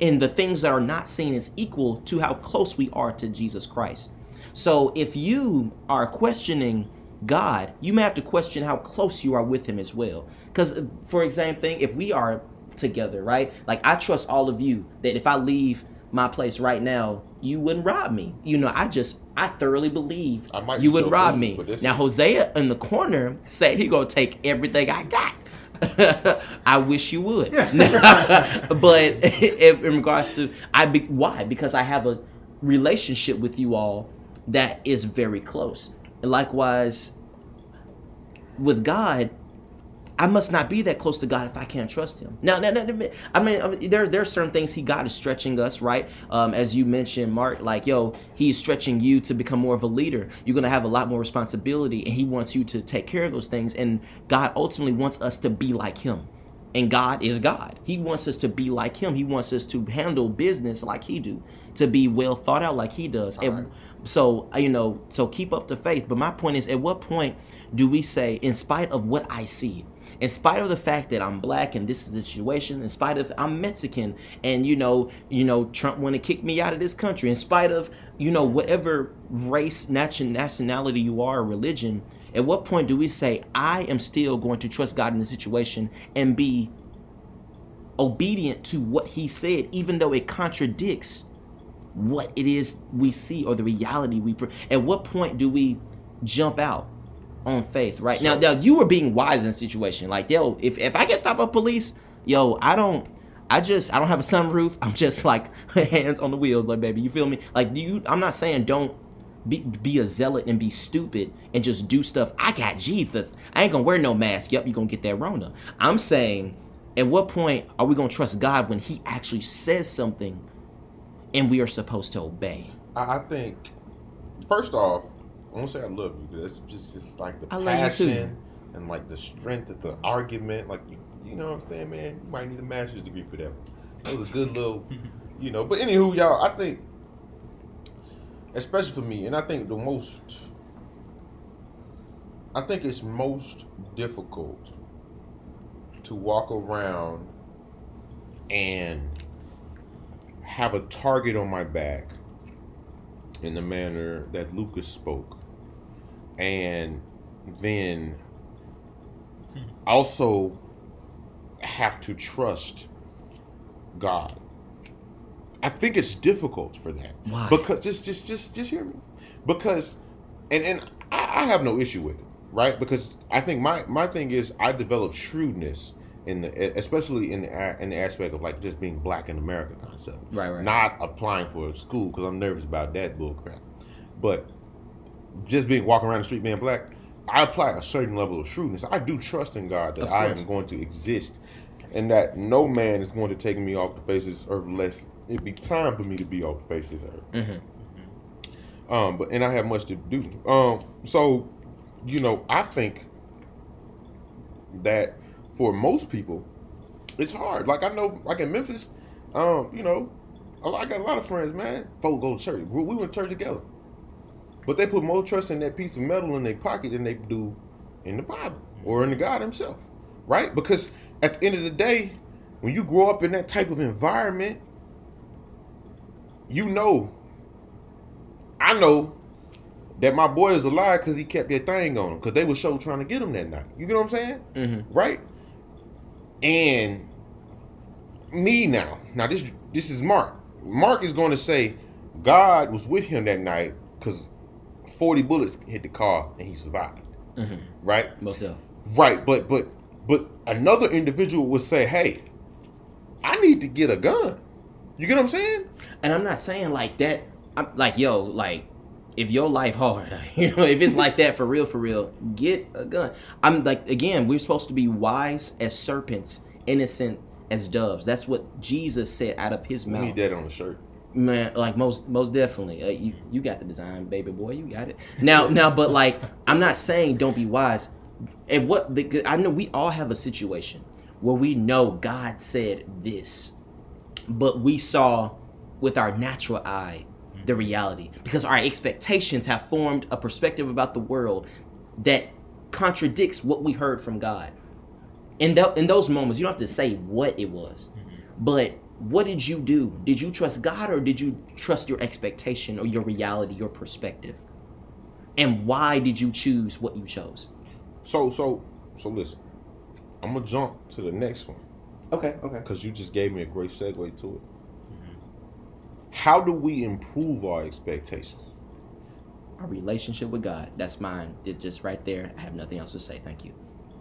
in the things that are not seen is equal to how close we are to Jesus Christ. So if you are questioning God, you may have to question how close you are with Him as well. Because, for example, thing, if we are together, right? Like I trust all of you that if I leave my place right now, you wouldn't rob me. You know, I just I thoroughly believe I might you would so rob offensive, me. Now Hosea in the corner said he gonna take everything I got. I wish you would, but in, in regards to I be, why because I have a relationship with you all that is very close. Likewise, with God, I must not be that close to God if I can't trust Him. Now, now, now, I mean, there there are certain things He God is stretching us, right? Um, as you mentioned, Mark, like yo, He's stretching you to become more of a leader. You're gonna have a lot more responsibility, and He wants you to take care of those things. And God ultimately wants us to be like Him. And God is God. He wants us to be like Him. He wants us to handle business like He do, to be well thought out like He does. And Alright. so uh, you know, so keep up the faith. But my point is, at what point do we say, in spite of what I see, in spite of the fact that I'm black and this is the situation, in spite of I'm Mexican and you know, you know, Trump want to kick me out of this country, in spite of you know whatever race, nation, nationality you are, religion, at what point do we say I am still going to trust God in this situation and be obedient to what He said, even though it contradicts what it is we see or the reality we pre- at what point do we jump out on faith right? Now So- now you were being wise in a situation. Like yo if, if i get stopped by police yo i don't i just i don't have a sunroof. I'm just like hands on the wheels like baby you feel me? Like do you i'm not saying don't be, be a zealot and be stupid and just do stuff. I got jesus. I ain't gonna wear no mask. Yep you're gonna get that rona. I'm saying at what point are we gonna trust god when he actually says something and we are supposed to obey. I, I think first off, I won't say I love you because it's just it's like the I love you too. passion and like the strength of the argument. Like you, you know what I'm saying, man. You might need a master's degree for that. That was a good little, you know. But anywho, y'all, I think, especially for me, and I think the most I think it's most difficult to walk around and have a target on my back in the manner that Lucas spoke, and then hmm. also have to trust God. I think it's difficult for that. Why? Because just just just just hear me. Because and and I, I have no issue with it, right? Because I think my my thing is I developed shrewdness in the especially in the in the aspect of like just being black in America concept. Right, right. Not applying for a school because I'm nervous about that bull crap. But just being walking around the street being black, I apply a certain level of shrewdness. I do trust in God that I am going to exist and that no man is going to take me off the face of this earth unless it be time for me to be off the face of this earth. Mm-hmm. Um, but and I have much to do. Um, so you know, I think that for most people, it's hard. Like I know, like in Memphis, um, you know, I got a lot of friends, man. Folks go to church. We we went to church together, but they put more trust in that piece of metal in their pocket than they do in the Bible or in the God Himself, right? Because at the end of the day, when you grow up in that type of environment, you know I know that my boy is alive because he kept that thing on him because they were so trying to get him that night. You get what I'm saying? Mm-hmm. Right? And me now, now this this is Mark. Mark is going to say God was with him that night because 40 bullets hit the car and he survived. Mm-hmm. Right? Most of. Right, but but but another individual would say, "Hey, I need to get a gun." You get what I'm saying? And I'm not saying like that. I'm like, yo, like, if your life hard, you know, if it's like that for real, for real, get a gun. I'm like, again, we're supposed to be wise as serpents, innocent as doves. That's what Jesus said out of his mouth. We need that on the shirt. Man, like most most definitely. Uh, you you got the design, baby boy. You got it. Now now, but like I'm not saying don't be wise. And what the, I know we all have a situation where we know God said this, but we saw with our natural eye the reality because our expectations have formed a perspective about the world that contradicts what we heard from God. In that in those moments, you don't have to say what it was, but what did you do? Did you trust God or did you trust your expectation or your reality, your perspective? And why did you choose what you chose? So so so listen. I'm gonna jump to the next one Okay, okay. because you just gave me a great segue to it. Mm-hmm. How do we improve our expectations? Our relationship with God. That's mine. It's just right there. I have nothing else to say. Thank you.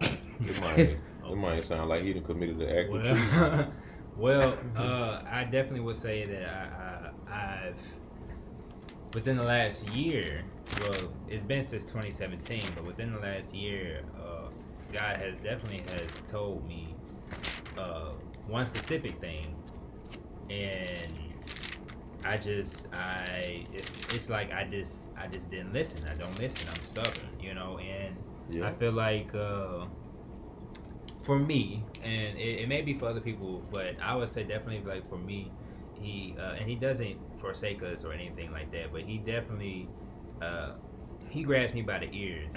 It might, it might sound like he done committed an act of treason. Well, uh, I definitely would say that I, I, I've within the last year. Well, it's been since 2017, but within the last year, uh, God has definitely has told me uh, one specific thing, and I just I it's, it's like I just I just didn't listen. I don't listen. I'm stubborn, you know, and Yeah. I feel like uh, for me, and it, it may be for other people, but I would say definitely like for me, he uh, and he doesn't forsake us or anything like that, but he definitely uh, he grabs me by the ears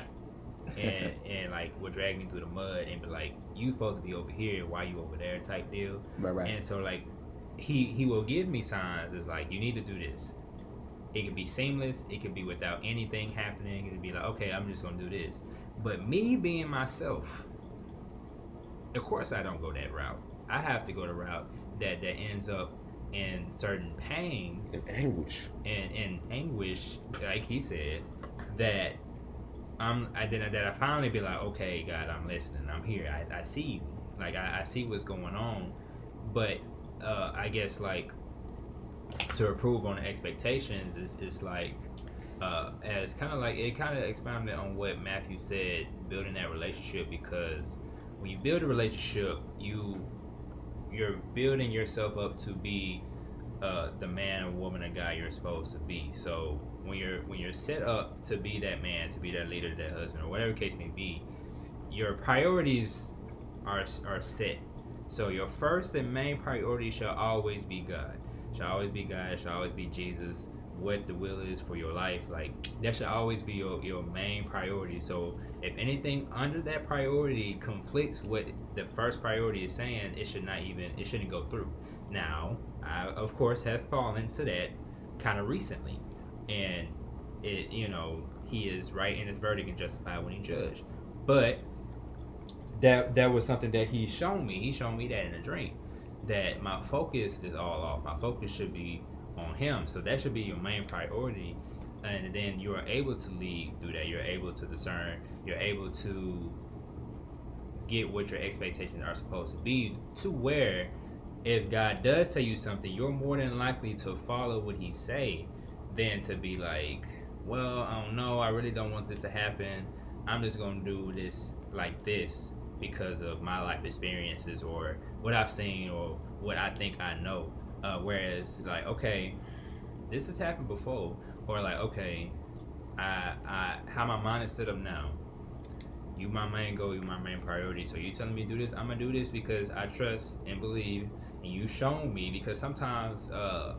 and and like will drag me through the mud and be like, "You supposed to be over here, why you over there?" type deal. Right, right. And so like he he will give me signs. It's like you need to do this. It could be seamless. It could be without anything happening. It could be like, okay, I'm just gonna do this. But me being myself, of course I don't go that route. I have to go the route that that ends up in certain pains In anguish. and, and anguish, like he said, that I'm I did that I finally be like, okay, God, I'm listening. I'm here. I, I see you. Like I, I see what's going on. But uh, I guess like to improve on the expectations is is like uh, as kind of like it kind of expounded on what Matthew said, building that relationship because when you build a relationship, you you're building yourself up to be uh, the man or woman or guy you're supposed to be. So when you're when you're set up to be that man, to be that leader, that husband, or whatever case may be, your priorities are are set. So your first and main priority shall always be God. Shall always be God. Shall always be Jesus. What the will is for your life, like that should always be your, your main priority. So If anything under that priority conflicts with the first priority is saying, it should not even it shouldn't go through. Now, I of course have fallen to that kind of recently, and it you know he is right in his verdict and justified when he judged, but that that was something that he shown me. He showed me that in a dream that my focus is all off. My focus should be on him. So that should be your main priority. And then you are able to lead through that. You're able to discern. You're able to get what your expectations are supposed to be to where if God does tell you something, you're more than likely to follow what he say than to be like, well, I don't know, I really don't want this to happen. I'm just gonna do this like this because of my life experiences or what I've seen or what I think I know. Uh, whereas, like, okay, this has happened before, or like, okay, I, I, how my mind is set up now. You my main goal, you my main priority. So you telling me do this, I'm gonna do this because I trust and believe, and you shown me. Because sometimes uh,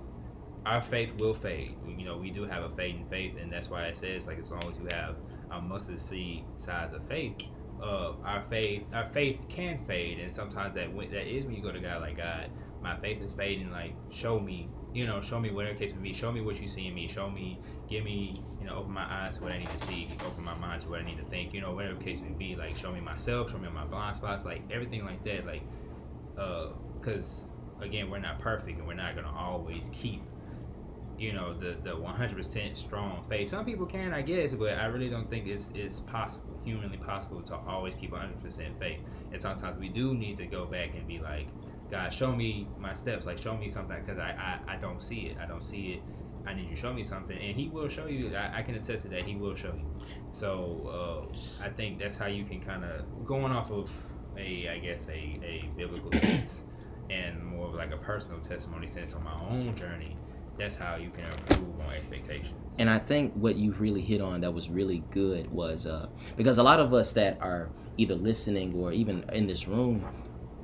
our faith will fade. You know, we do have a fading faith, and that's why it says like as long as you have a mustard seed size of faith, uh, our faith our faith can fade, and sometimes that that is when you go to God like God, my faith is fading. Like show me, you know, show me whatever case may be. Show me what you see in me. Show me, give me, you know, open my eyes to what I need to see. Open my mind to what I need to think. You know, whatever case may be. Like show me myself. Show me my blind spots. Like everything like that. Like, uh, because again, we're not perfect, and we're not gonna always keep you know the the 100% strong faith some people can i guess but i really don't think it's, it's possible humanly possible to always keep 100% faith and sometimes we do need to go back and be like god show me my steps. Like show me something because I, I i don't see it. I don't see it. I need you to show me something and he will show you. I, I can attest to that. He will show you. So uh, i think that's how you can kind of going off of a i guess a, a biblical sense and more of like a personal testimony sense on my own journey that's how you can improve on expectations. And I think what you really hit on that was really good was uh, because a lot of us that are either listening or even in this room,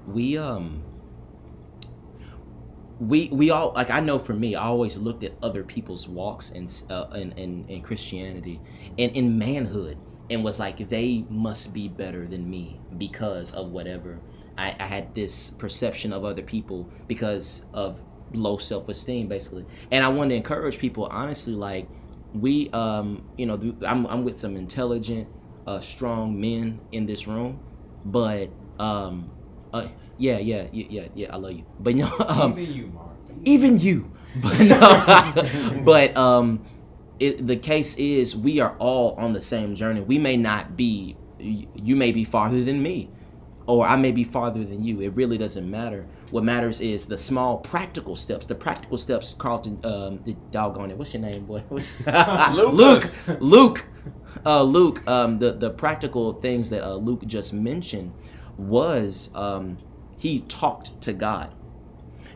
we um we we all like I know for me, I always looked at other people's walks in uh, in, in in Christianity and in manhood and was like they must be better than me because of whatever. I, I had this perception of other people because of low self-esteem basically and i want to encourage people honestly like we um you know i'm, I'm with some intelligent uh strong men in this room but um uh yeah yeah yeah yeah, yeah i love you but you know um, even you mark even you but no but um it, the case is we are all on the same journey we may not be you may be farther than me or I may be farther than you. It really doesn't matter. What matters is the small practical steps. The practical steps, Carlton, um, the doggone it. What's your name, boy? Luke. Luke. Uh, Luke. Um, the the practical things that uh, Luke just mentioned was um, he talked to God,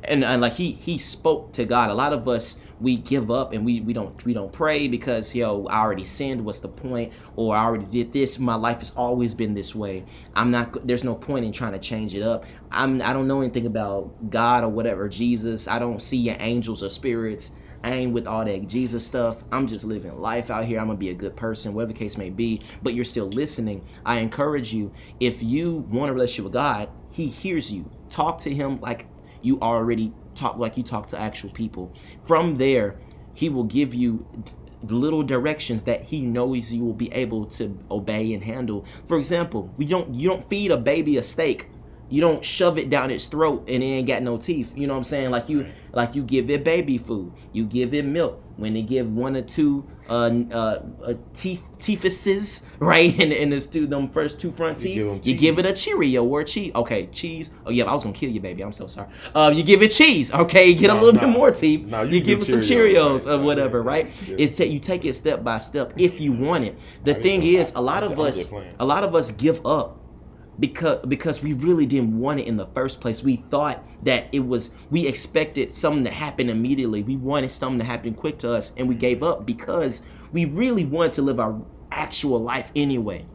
and, and like he he spoke to God. A lot of us we give up and we, we don't we don't pray because yo I already sinned. What's the point? Or I already did this. My life has always been this way. I'm not there's no point in trying to change it up. I'm I don't know anything about God or whatever Jesus. I don't see your angels or spirits I ain't with all that Jesus stuff. I'm just living life out here. I'm gonna be a good person, whatever the case may be. But you're still listening. I encourage you, if you want a relationship with God, He hears you. Talk to Him like you already talk like you talk to actual people. From there, he will give you little directions that he knows you will be able to obey and handle. For example, we don't you don't feed a baby a steak. You don't shove it down its throat and it ain't got no teeth. You know what I'm saying? Like you like you give it baby food. You give it milk. When they give one or two uh, uh, uh teeth teethuses right? And in the two them first two front teeth you, give, you give, it a cheerio or cheese okay cheese. Oh yeah i was gonna kill you baby. I'm so sorry. Uh, you give it cheese okay? You get no, a little no, bit more teeth. No, you, you give it some cheerios right, or whatever right? Yeah. it's you take it step by step if you want it. The thing is a lot of us a lot of us give up because because we really didn't want it in the first place. We thought that it was we expected something to happen immediately. We wanted something to happen quick to us and we gave up because we really wanted to live our actual life anyway.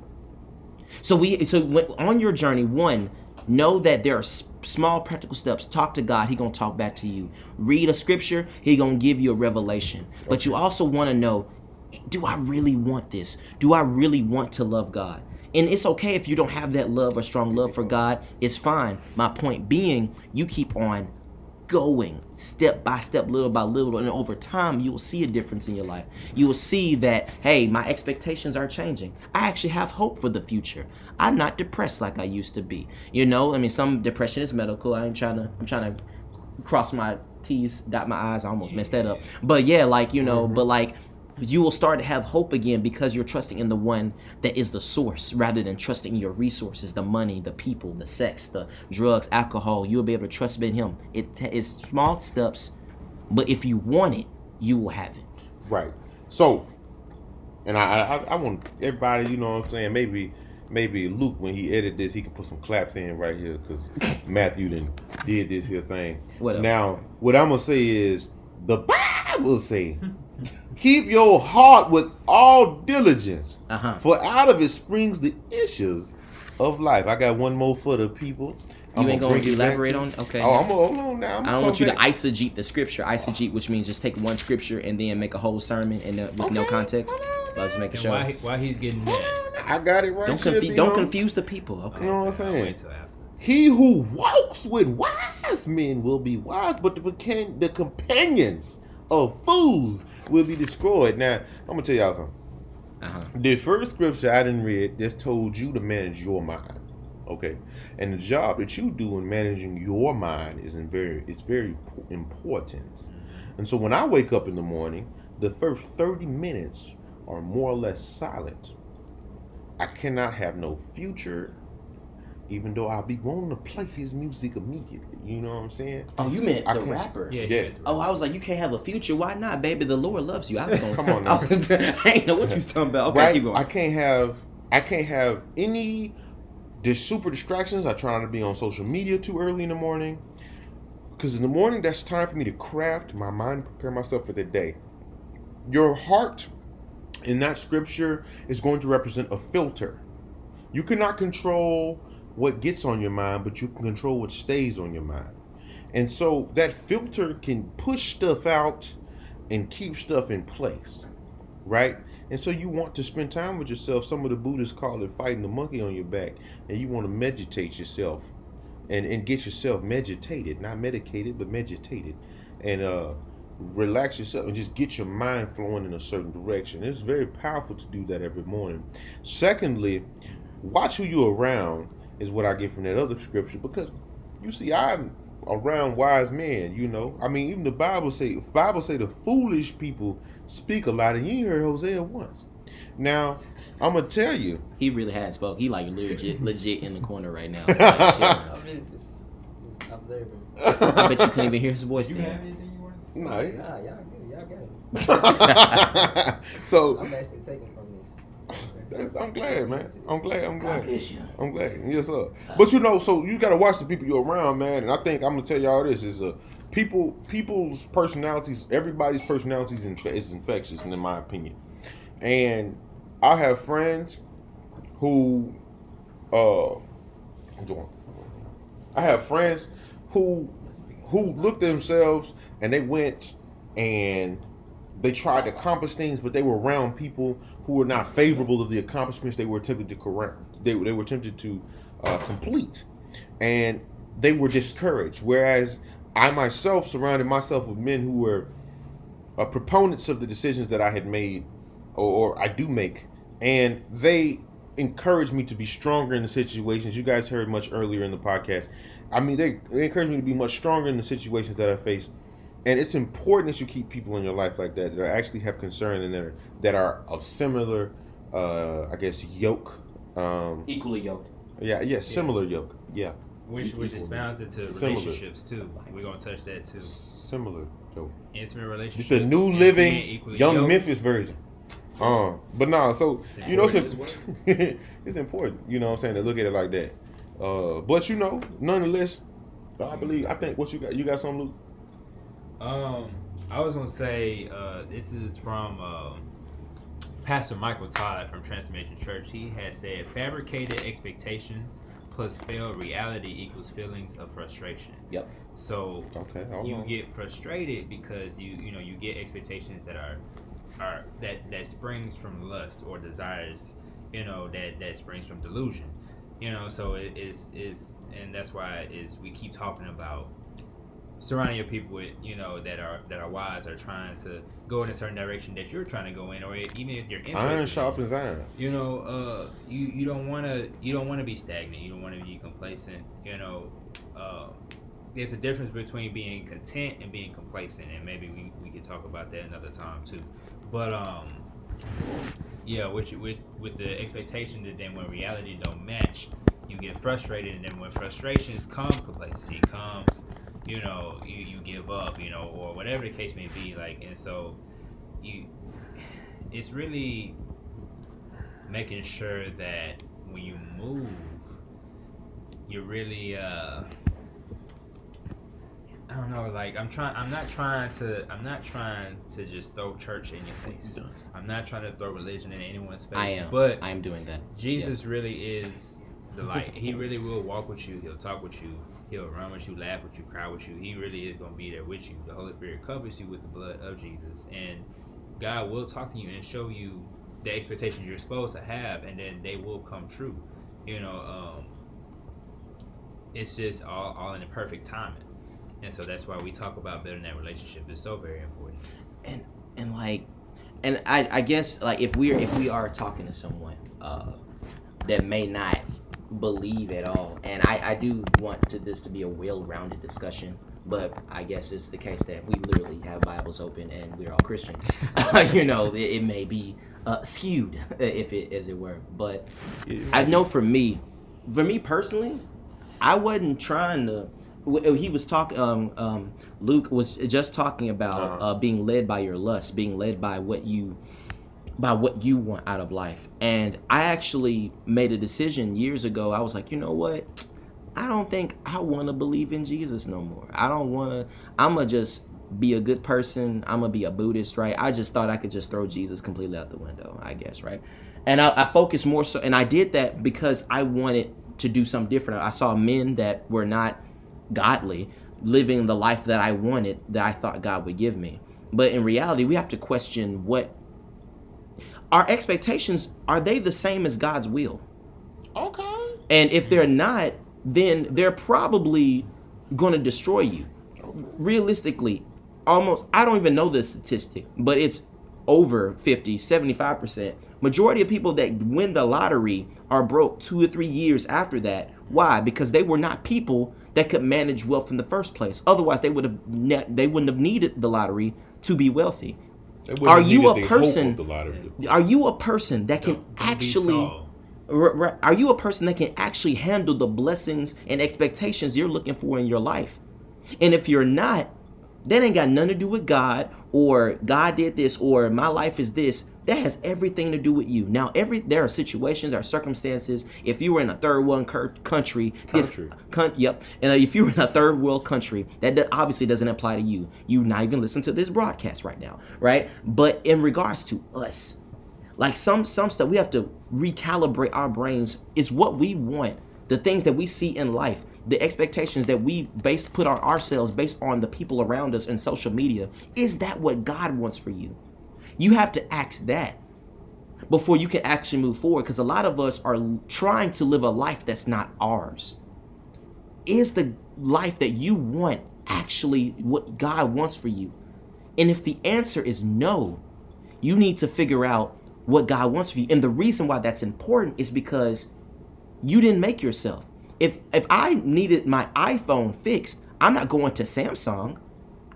So we so when, on your journey one know that there are small practical steps. Talk to god. He gonna talk back to you. Read a scripture. He gonna give you a revelation. But you also want to know do i really want this? Do i really want to love god And it's okay if you don't have that love or strong love for God. It's fine. My point being, you keep on going step by step, little by little, and over time, you will see a difference in your life. You will see that, hey, my expectations are changing. I actually have hope for the future. I'm not depressed like I used to be. You know, I mean, some depression is medical. I ain't trying to. I'm trying to cross my T's, dot my I's. I almost messed that up. But yeah, like you know, mm-hmm. but like you will start to have hope again because you're trusting in the one that is the source rather than trusting your resources the money the people the sex the drugs alcohol you'll be able to trust in him it is small steps but if you want it you will have it Right. So, and I, I, I want everybody, you know what I'm saying? Maybe, maybe Luke, when he edit this, he can put some claps in right here because Matthew then did this here thing. What now, what I'm gonna say is the Bible say, keep your heart with all diligence, uh-huh for out of it springs the issues of life. I got one more for the people. you ain't gonna bring it back elaborate to- on okay Oh, I'm gonna hold on now. I'm I don't want you to come back. eisegete the scripture, eisegete, which means just take one scripture and then make a whole sermon and uh, with no context. hold on, I was just making And sure. while, he, while he's getting that, I got it right. Don't, confu- don't confuse the people. Okay. You know what I'm saying? wait till after. He who walks with wise men will be wise, but the, can- the companions of fools will be destroyed. Now, I'm gonna tell y'all something. Uh-huh. The first scripture I didn't read just told you to manage your mind. Okay, and the job that you do in managing your mind is in very it's very important. And so when I wake up in the morning, the first 30 minutes are more or less silent. I cannot have no future, even though I'll be wanting to play his music immediately. You know what I'm saying? Oh, you meant I the can't- rapper? Yeah, Yeah. yeah. Oh, I was like, you can't have a future. Why not, baby? The Lord loves you. I was going, Come on now. I, was- I ain't know what you was talking about. Okay, right? keep going. I can't have I can't have any dis- super distractions. I try not to be on social media too early in the morning. Because in the morning, that's time for me to craft my mind, prepare myself for the day. Your heart in that scripture is going to represent a filter. You cannot control what gets on your mind, but you can control what stays on your mind. And so that filter can push stuff out and keep stuff in place, right? And so you want to spend time with yourself. Some of the Buddhists call it fighting the monkey on your back, and you want to meditate yourself and, and get yourself meditated, not medicated, but meditated, and uh, relax yourself and just get your mind flowing in a certain direction. It's very powerful to do that every morning. Secondly, watch who you're around is what I get from that other scripture because you see, I'm around wise men. You know, I mean, even the Bible say Bible say the foolish people speak a lot, and you ain't heard Hosea once. Now, I'm gonna tell you, he really had spoke. He like legit, legit in the corner right now. Like. I'm just, just, just observing. I bet you couldn't even hear his voice You then. have anything you want? No, Nah, y'all get it. Y'all got it. so I'm actually taking from this. I'm glad, man. I'm glad. I'm glad. I'm glad. Yes, sir. But you know, so you gotta watch the people you're around, man. And I think I'm gonna tell y'all this is uh, people, people's personalities. Everybody's personalities is infectious, in my opinion. And I have friends who, uh, I have friends who who looked at themselves and they went and they tried to accomplish things, but they were around people who were not favorable of the accomplishments they were attempted to correct. They, they were attempted to uh, complete, and they were discouraged. Whereas I myself surrounded myself with men who were uh, proponents of the decisions that I had made, or, or I do make, and they encouraged me to be stronger in the situations. You guys heard much earlier in the podcast. I mean, they, they encouraged me to be much stronger in the situations that I face. And it's important that you keep people in your life like that that actually have concern and that are, that are of similar, uh, I guess, yoke. Um, Equally yoked. yeah, yeah, similar yoke. Yeah, Which which expounds into Similar. relationships too. We're gonna touch that too. similar yoke. Intimate relationships. It's the new living young yoked. Memphis version. Uh, but nah, so It's you know it's, important imp- it's important, you know what I'm saying, to look at it like that. Uh, but you know, nonetheless, I believe I think what you got you got something Luke? Um, I was gonna say uh, this is from um, Pastor Michael Todd from Transformation Church. He has said, "Fabricated expectations plus failed reality equals feelings of frustration." Yep. So Okay, you on. get frustrated because you you know you get expectations that are are that that springs from lust or desires you know that that springs from delusion you know so it is is and that's why is we keep talking about surrounding your people with you know that are that are wise or trying to go in a certain direction that you're trying to go in or even if you're interested Iron sharpens iron. you know uh you you don't want to you don't want to be stagnant. You don't want to be complacent. You know uh there's a difference between being content and being complacent and maybe we, we could talk about that another time too. But um yeah with with with the expectation that then when reality don't match you get frustrated and then when frustrations come complacency comes you know you, you give up you know or whatever the case may be like and so you it's really making sure that when you move you're really uh I don't know, like I'm trying I'm not trying to I'm not trying to just throw church in your face. I'm not trying to throw religion in anyone's face. I am. But I am doing that. Jesus really is the light. he really will walk with you. He'll talk with you. He'll run with you, laugh with you, cry with you. He really is going to be there with you. The Holy Spirit covers you with the blood of Jesus. And God will talk to you and show you the expectations you're supposed to have, and then they will come true. You know, um, it's just all, all in the perfect timing. And so that's why we talk about building that relationship. It's so very important. and and like and I, I guess like if we're if we are talking to someone uh, that may not believe at all and I, I do want to this to be a well-rounded discussion but I guess it's the case that we literally have Bibles open and we're all Christian you know it, it may be uh, skewed if it as it were but I know for me for me personally I wasn't trying to. He was talking. Um, um, Luke was just talking about Uh-huh. uh, being led by your lust, being led by what you, by what you want out of life. And I actually made a decision years ago. I was like, you know what? I don't think I want to believe in Jesus no more. I don't want to. I'm gonna just be a good person. I'm gonna be a Buddhist, right? I just thought I could just throw Jesus completely out the window. I guess, right? And I, I focused more so, and I did that because I wanted to do something different. I saw men that were not godly living the life that I wanted, that I thought God would give me. But in reality, we have to question what our expectations are they the same as God's will? Okay. And if they're not, then they're probably going to destroy you. Realistically, almost, I don't even know the statistic, but it's over 50, 75%. Majority of people that win the lottery are broke two or three years after that. Why? Because they were not people that could manage wealth in the first place. Otherwise, they would have ne- they wouldn't have needed the lottery to be wealthy. Are you a person-. Are you a person that can Don't- don't actually Saul. R- r- are you a person that can actually handle the blessings and expectations you're looking for in your life? And if you're not, that ain't got nothing to do with God or God did this or my life is this. That has everything to do with you. Now, every there are situations, there are circumstances. If you were in a third world cur- country, this Country. Con- yep. And uh, if you're in a third world country, that obviously doesn't apply to you. You not even listen to this broadcast right now, right? But in regards to us, like some some stuff we have to recalibrate our brains is what we want the things that we see in life the expectations that we base put on ourselves based on the people around us and social media is that what god wants for you you have to ask that before you can actually move forward because a lot of us are trying to live a life that's not ours is the life that you want actually what god wants for you and if the answer is no you need to figure out what God wants for you. And the reason why that's important is because you didn't make yourself. If if I needed my iPhone fixed, I'm not going to Samsung.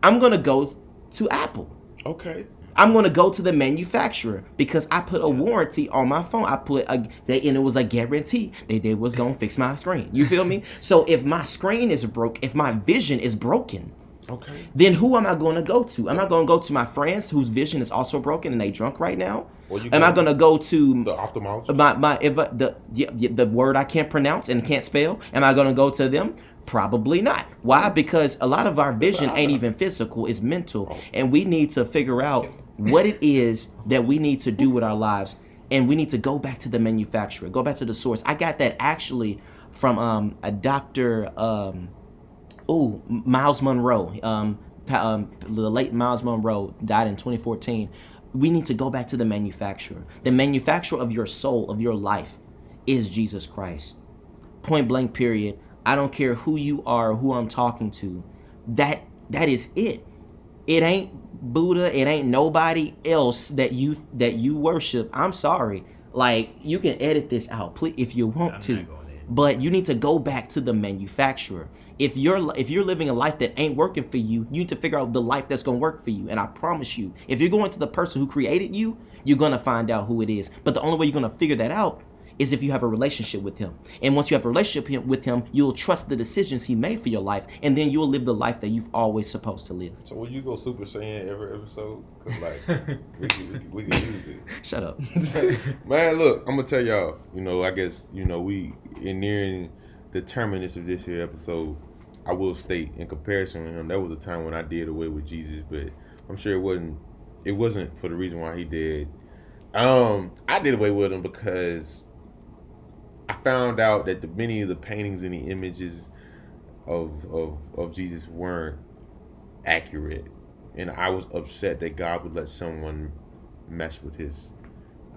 I'm going to go to Apple. Okay. I'm going to go to the manufacturer because I put a warranty on my phone. I put a they, and it was a guarantee that they was going to fix my screen. You feel me? So if my screen is broke, if my vision is broken, Okay. then who am I going to go to? Am I going to go to my friends whose vision is also broken and they drunk right now? Well, am I going to go to The ophthalmologist. my my if I- the the, the word I can't pronounce and can't spell? Am I going to go to them? Probably not. Why? Because a lot of our vision ain't even physical; it's mental, oh. and we need to figure out what it is that we need to do with our lives, and we need to go back to the manufacturer, go back to the source. I got that actually from um, a doctor. Um, oh, Myles Munroe. Um, um, the late Myles Munroe died in 2014. we need to go back to the manufacturer. The manufacturer of your soul, of your life, is Jesus Christ. Point blank, period. I don't care who you are, who I'm talking to. That that is it. It ain't Buddha. It ain't nobody else that you that you worship. I'm sorry. Like you can edit this out, please, if you want to. not going there. But you need to go back to the manufacturer. If you're if you're living a life that ain't working for you, you need to figure out the life that's gonna work for you. And I promise you, if you're going to the person who created you, you're gonna find out who it is. But the only way you're gonna figure that out is if you have a relationship with him. And once you have a relationship with him, you'll trust the decisions he made for your life, and then you'll live the life that you've always supposed to live. So will you go Super Saiyan every episode? 'Cause, like we can, we, can, we can use it. Shut up. Man, look, I'm gonna tell y'all. You know, I guess you know we in nearing the terminus of this here episode. I will state, in comparison with him, there was a time when I did away with Jesus, but I'm sure it wasn't. It wasn't for the reason why he did. Um, I did away with him because I found out that the many of the paintings and the images of of of Jesus weren't accurate, and I was upset that God would let someone mess with his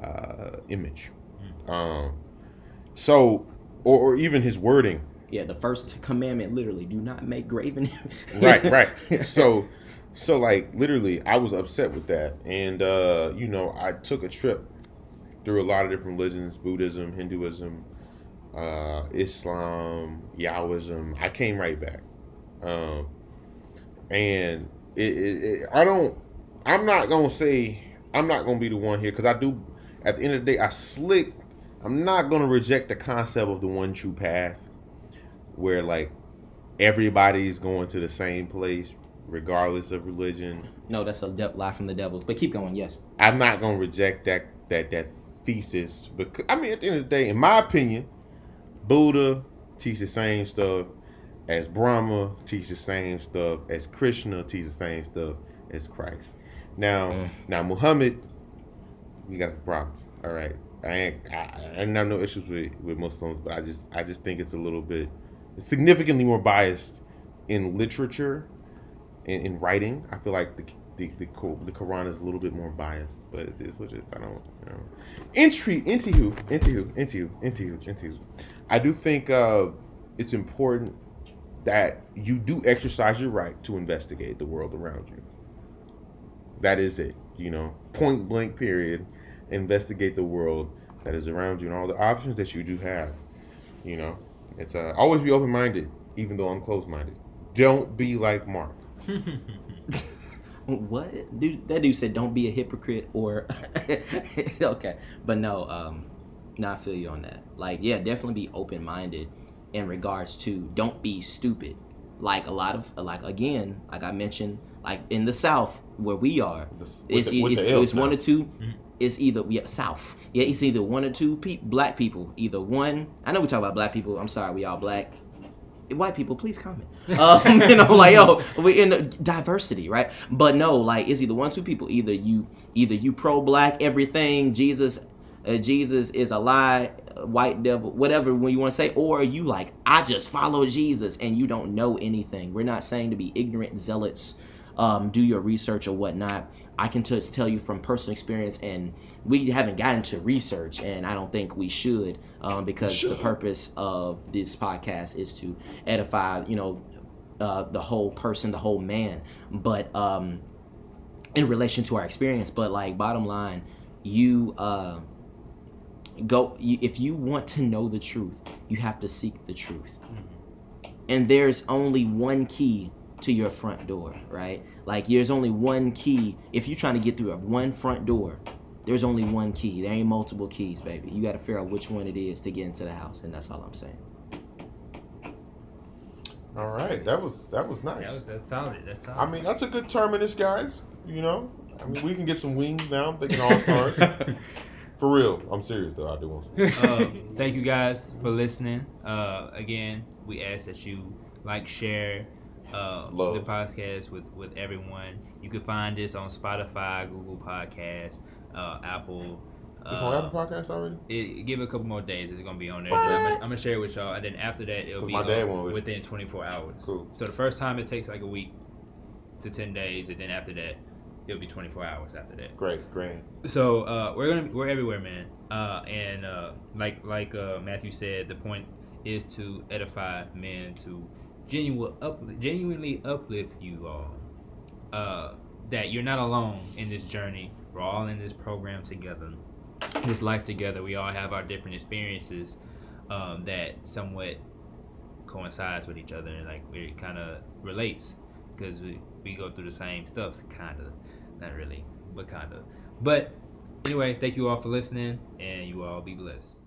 uh, image. Um, so, or, or even his wording. yeah, the first commandment literally do not make graven. Right, right. So, so like literally, I was upset with that, and uh, you know, I took a trip through a lot of different religions: Buddhism, Hinduism, uh, Islam, Yahwism. I came right back, um, and it, it, it, I don't. I'm not gonna say I'm not gonna be the one here because I do. At the end of the day, I slick. I'm not gonna reject the concept of the one true path, where like everybody's going to the same place regardless of religion. no, that's a de- lie from the devils. But keep going. Yes. I'm not gonna reject that that that thesis because I mean at the end of the day, in my opinion, Buddha teaches the same stuff as Brahma teaches the same stuff as Krishna teaches the same stuff as Christ. Now, Mm. now Muhammad, you got some problems. All right, I ain't I, I have no issues with with Muslims, but I just I just think it's a little bit significantly more biased in literature in, in writing. I feel like the the, the the Quran is a little bit more biased, but it's, it's what it is. I don't you know. Entry into who into who into who into who into who. I do think uh, it's important that you do exercise your right to investigate the world around you. That is it. You know, point blank. Period. Investigate the world that is around you and all the options that you do have. You know, it's uh, always be open minded, even though I'm closed minded. Don't be like Mark. What? Dude, that dude said, "Don't be a hypocrite." Or okay, but no, um, no, I feel you on that. Like, yeah, definitely be open minded in regards to don't be stupid. Like a lot of like again, like I mentioned, like in the South where we are, with it's the- with it's, it's one or 2 It's either yeah South. Yeah, it's either one or two pe- black people. Either one. I know we talk about black people. I'm sorry, we all black white people please comment um you know like yo we in diversity right but no like it's either one two people either you either you pro-black everything jesus uh, jesus is a lie uh, white devil whatever when you want to say or you like i just follow jesus and you don't know anything? We're not saying to be ignorant zealots um, do your research or whatnot. I can just tell you from personal experience and we haven't gotten to research and i don't think we should um, because the purpose of this podcast is to edify you know uh, the whole person the whole man. But um, in relation to our experience but like bottom line you uh, go you, if you want to know the truth you have to seek the truth mm-hmm. and there's only one key to your front door right like there's only one key if you're trying to get through a one front door there's only one key there ain't multiple keys baby you got to figure out which one it is to get into the house and that's all i'm saying All right, that was that was nice. That was, that's solid. That's solid. I mean, that's a good terminus, guys. You know, I mean, we can get some wings now. I'm thinking all stars. For real, I'm serious though. I do want some. um, thank you guys for listening. Uh, again, we ask that you like, share uh, Love. the podcast with, with everyone. You can find this on Spotify, Google Podcasts, uh, Apple. Uh, It's on Apple Podcast already. It, give it a couple more days. It's gonna be on there. I'm gonna, I'm gonna share it with y'all, and then after that, it'll be my dad on within 24 hours. Cool. So the first time it takes like a week to 10 days, and then after that, it'll be 24 hours after that. Great, great. So uh, we're gonna we're everywhere, man. Uh, and uh, like like uh, Matthew said, the point is to edify men to genuine up, genuinely uplift you all. Uh, that you're not alone in this journey. We're all in this program together, this life together. We all have our different experiences um, that somewhat coincides with each other, and like it kind of relates because we, we go through the same stuff, kind of, not really, but kind of. But anyway, thank you all for listening, and you all be blessed.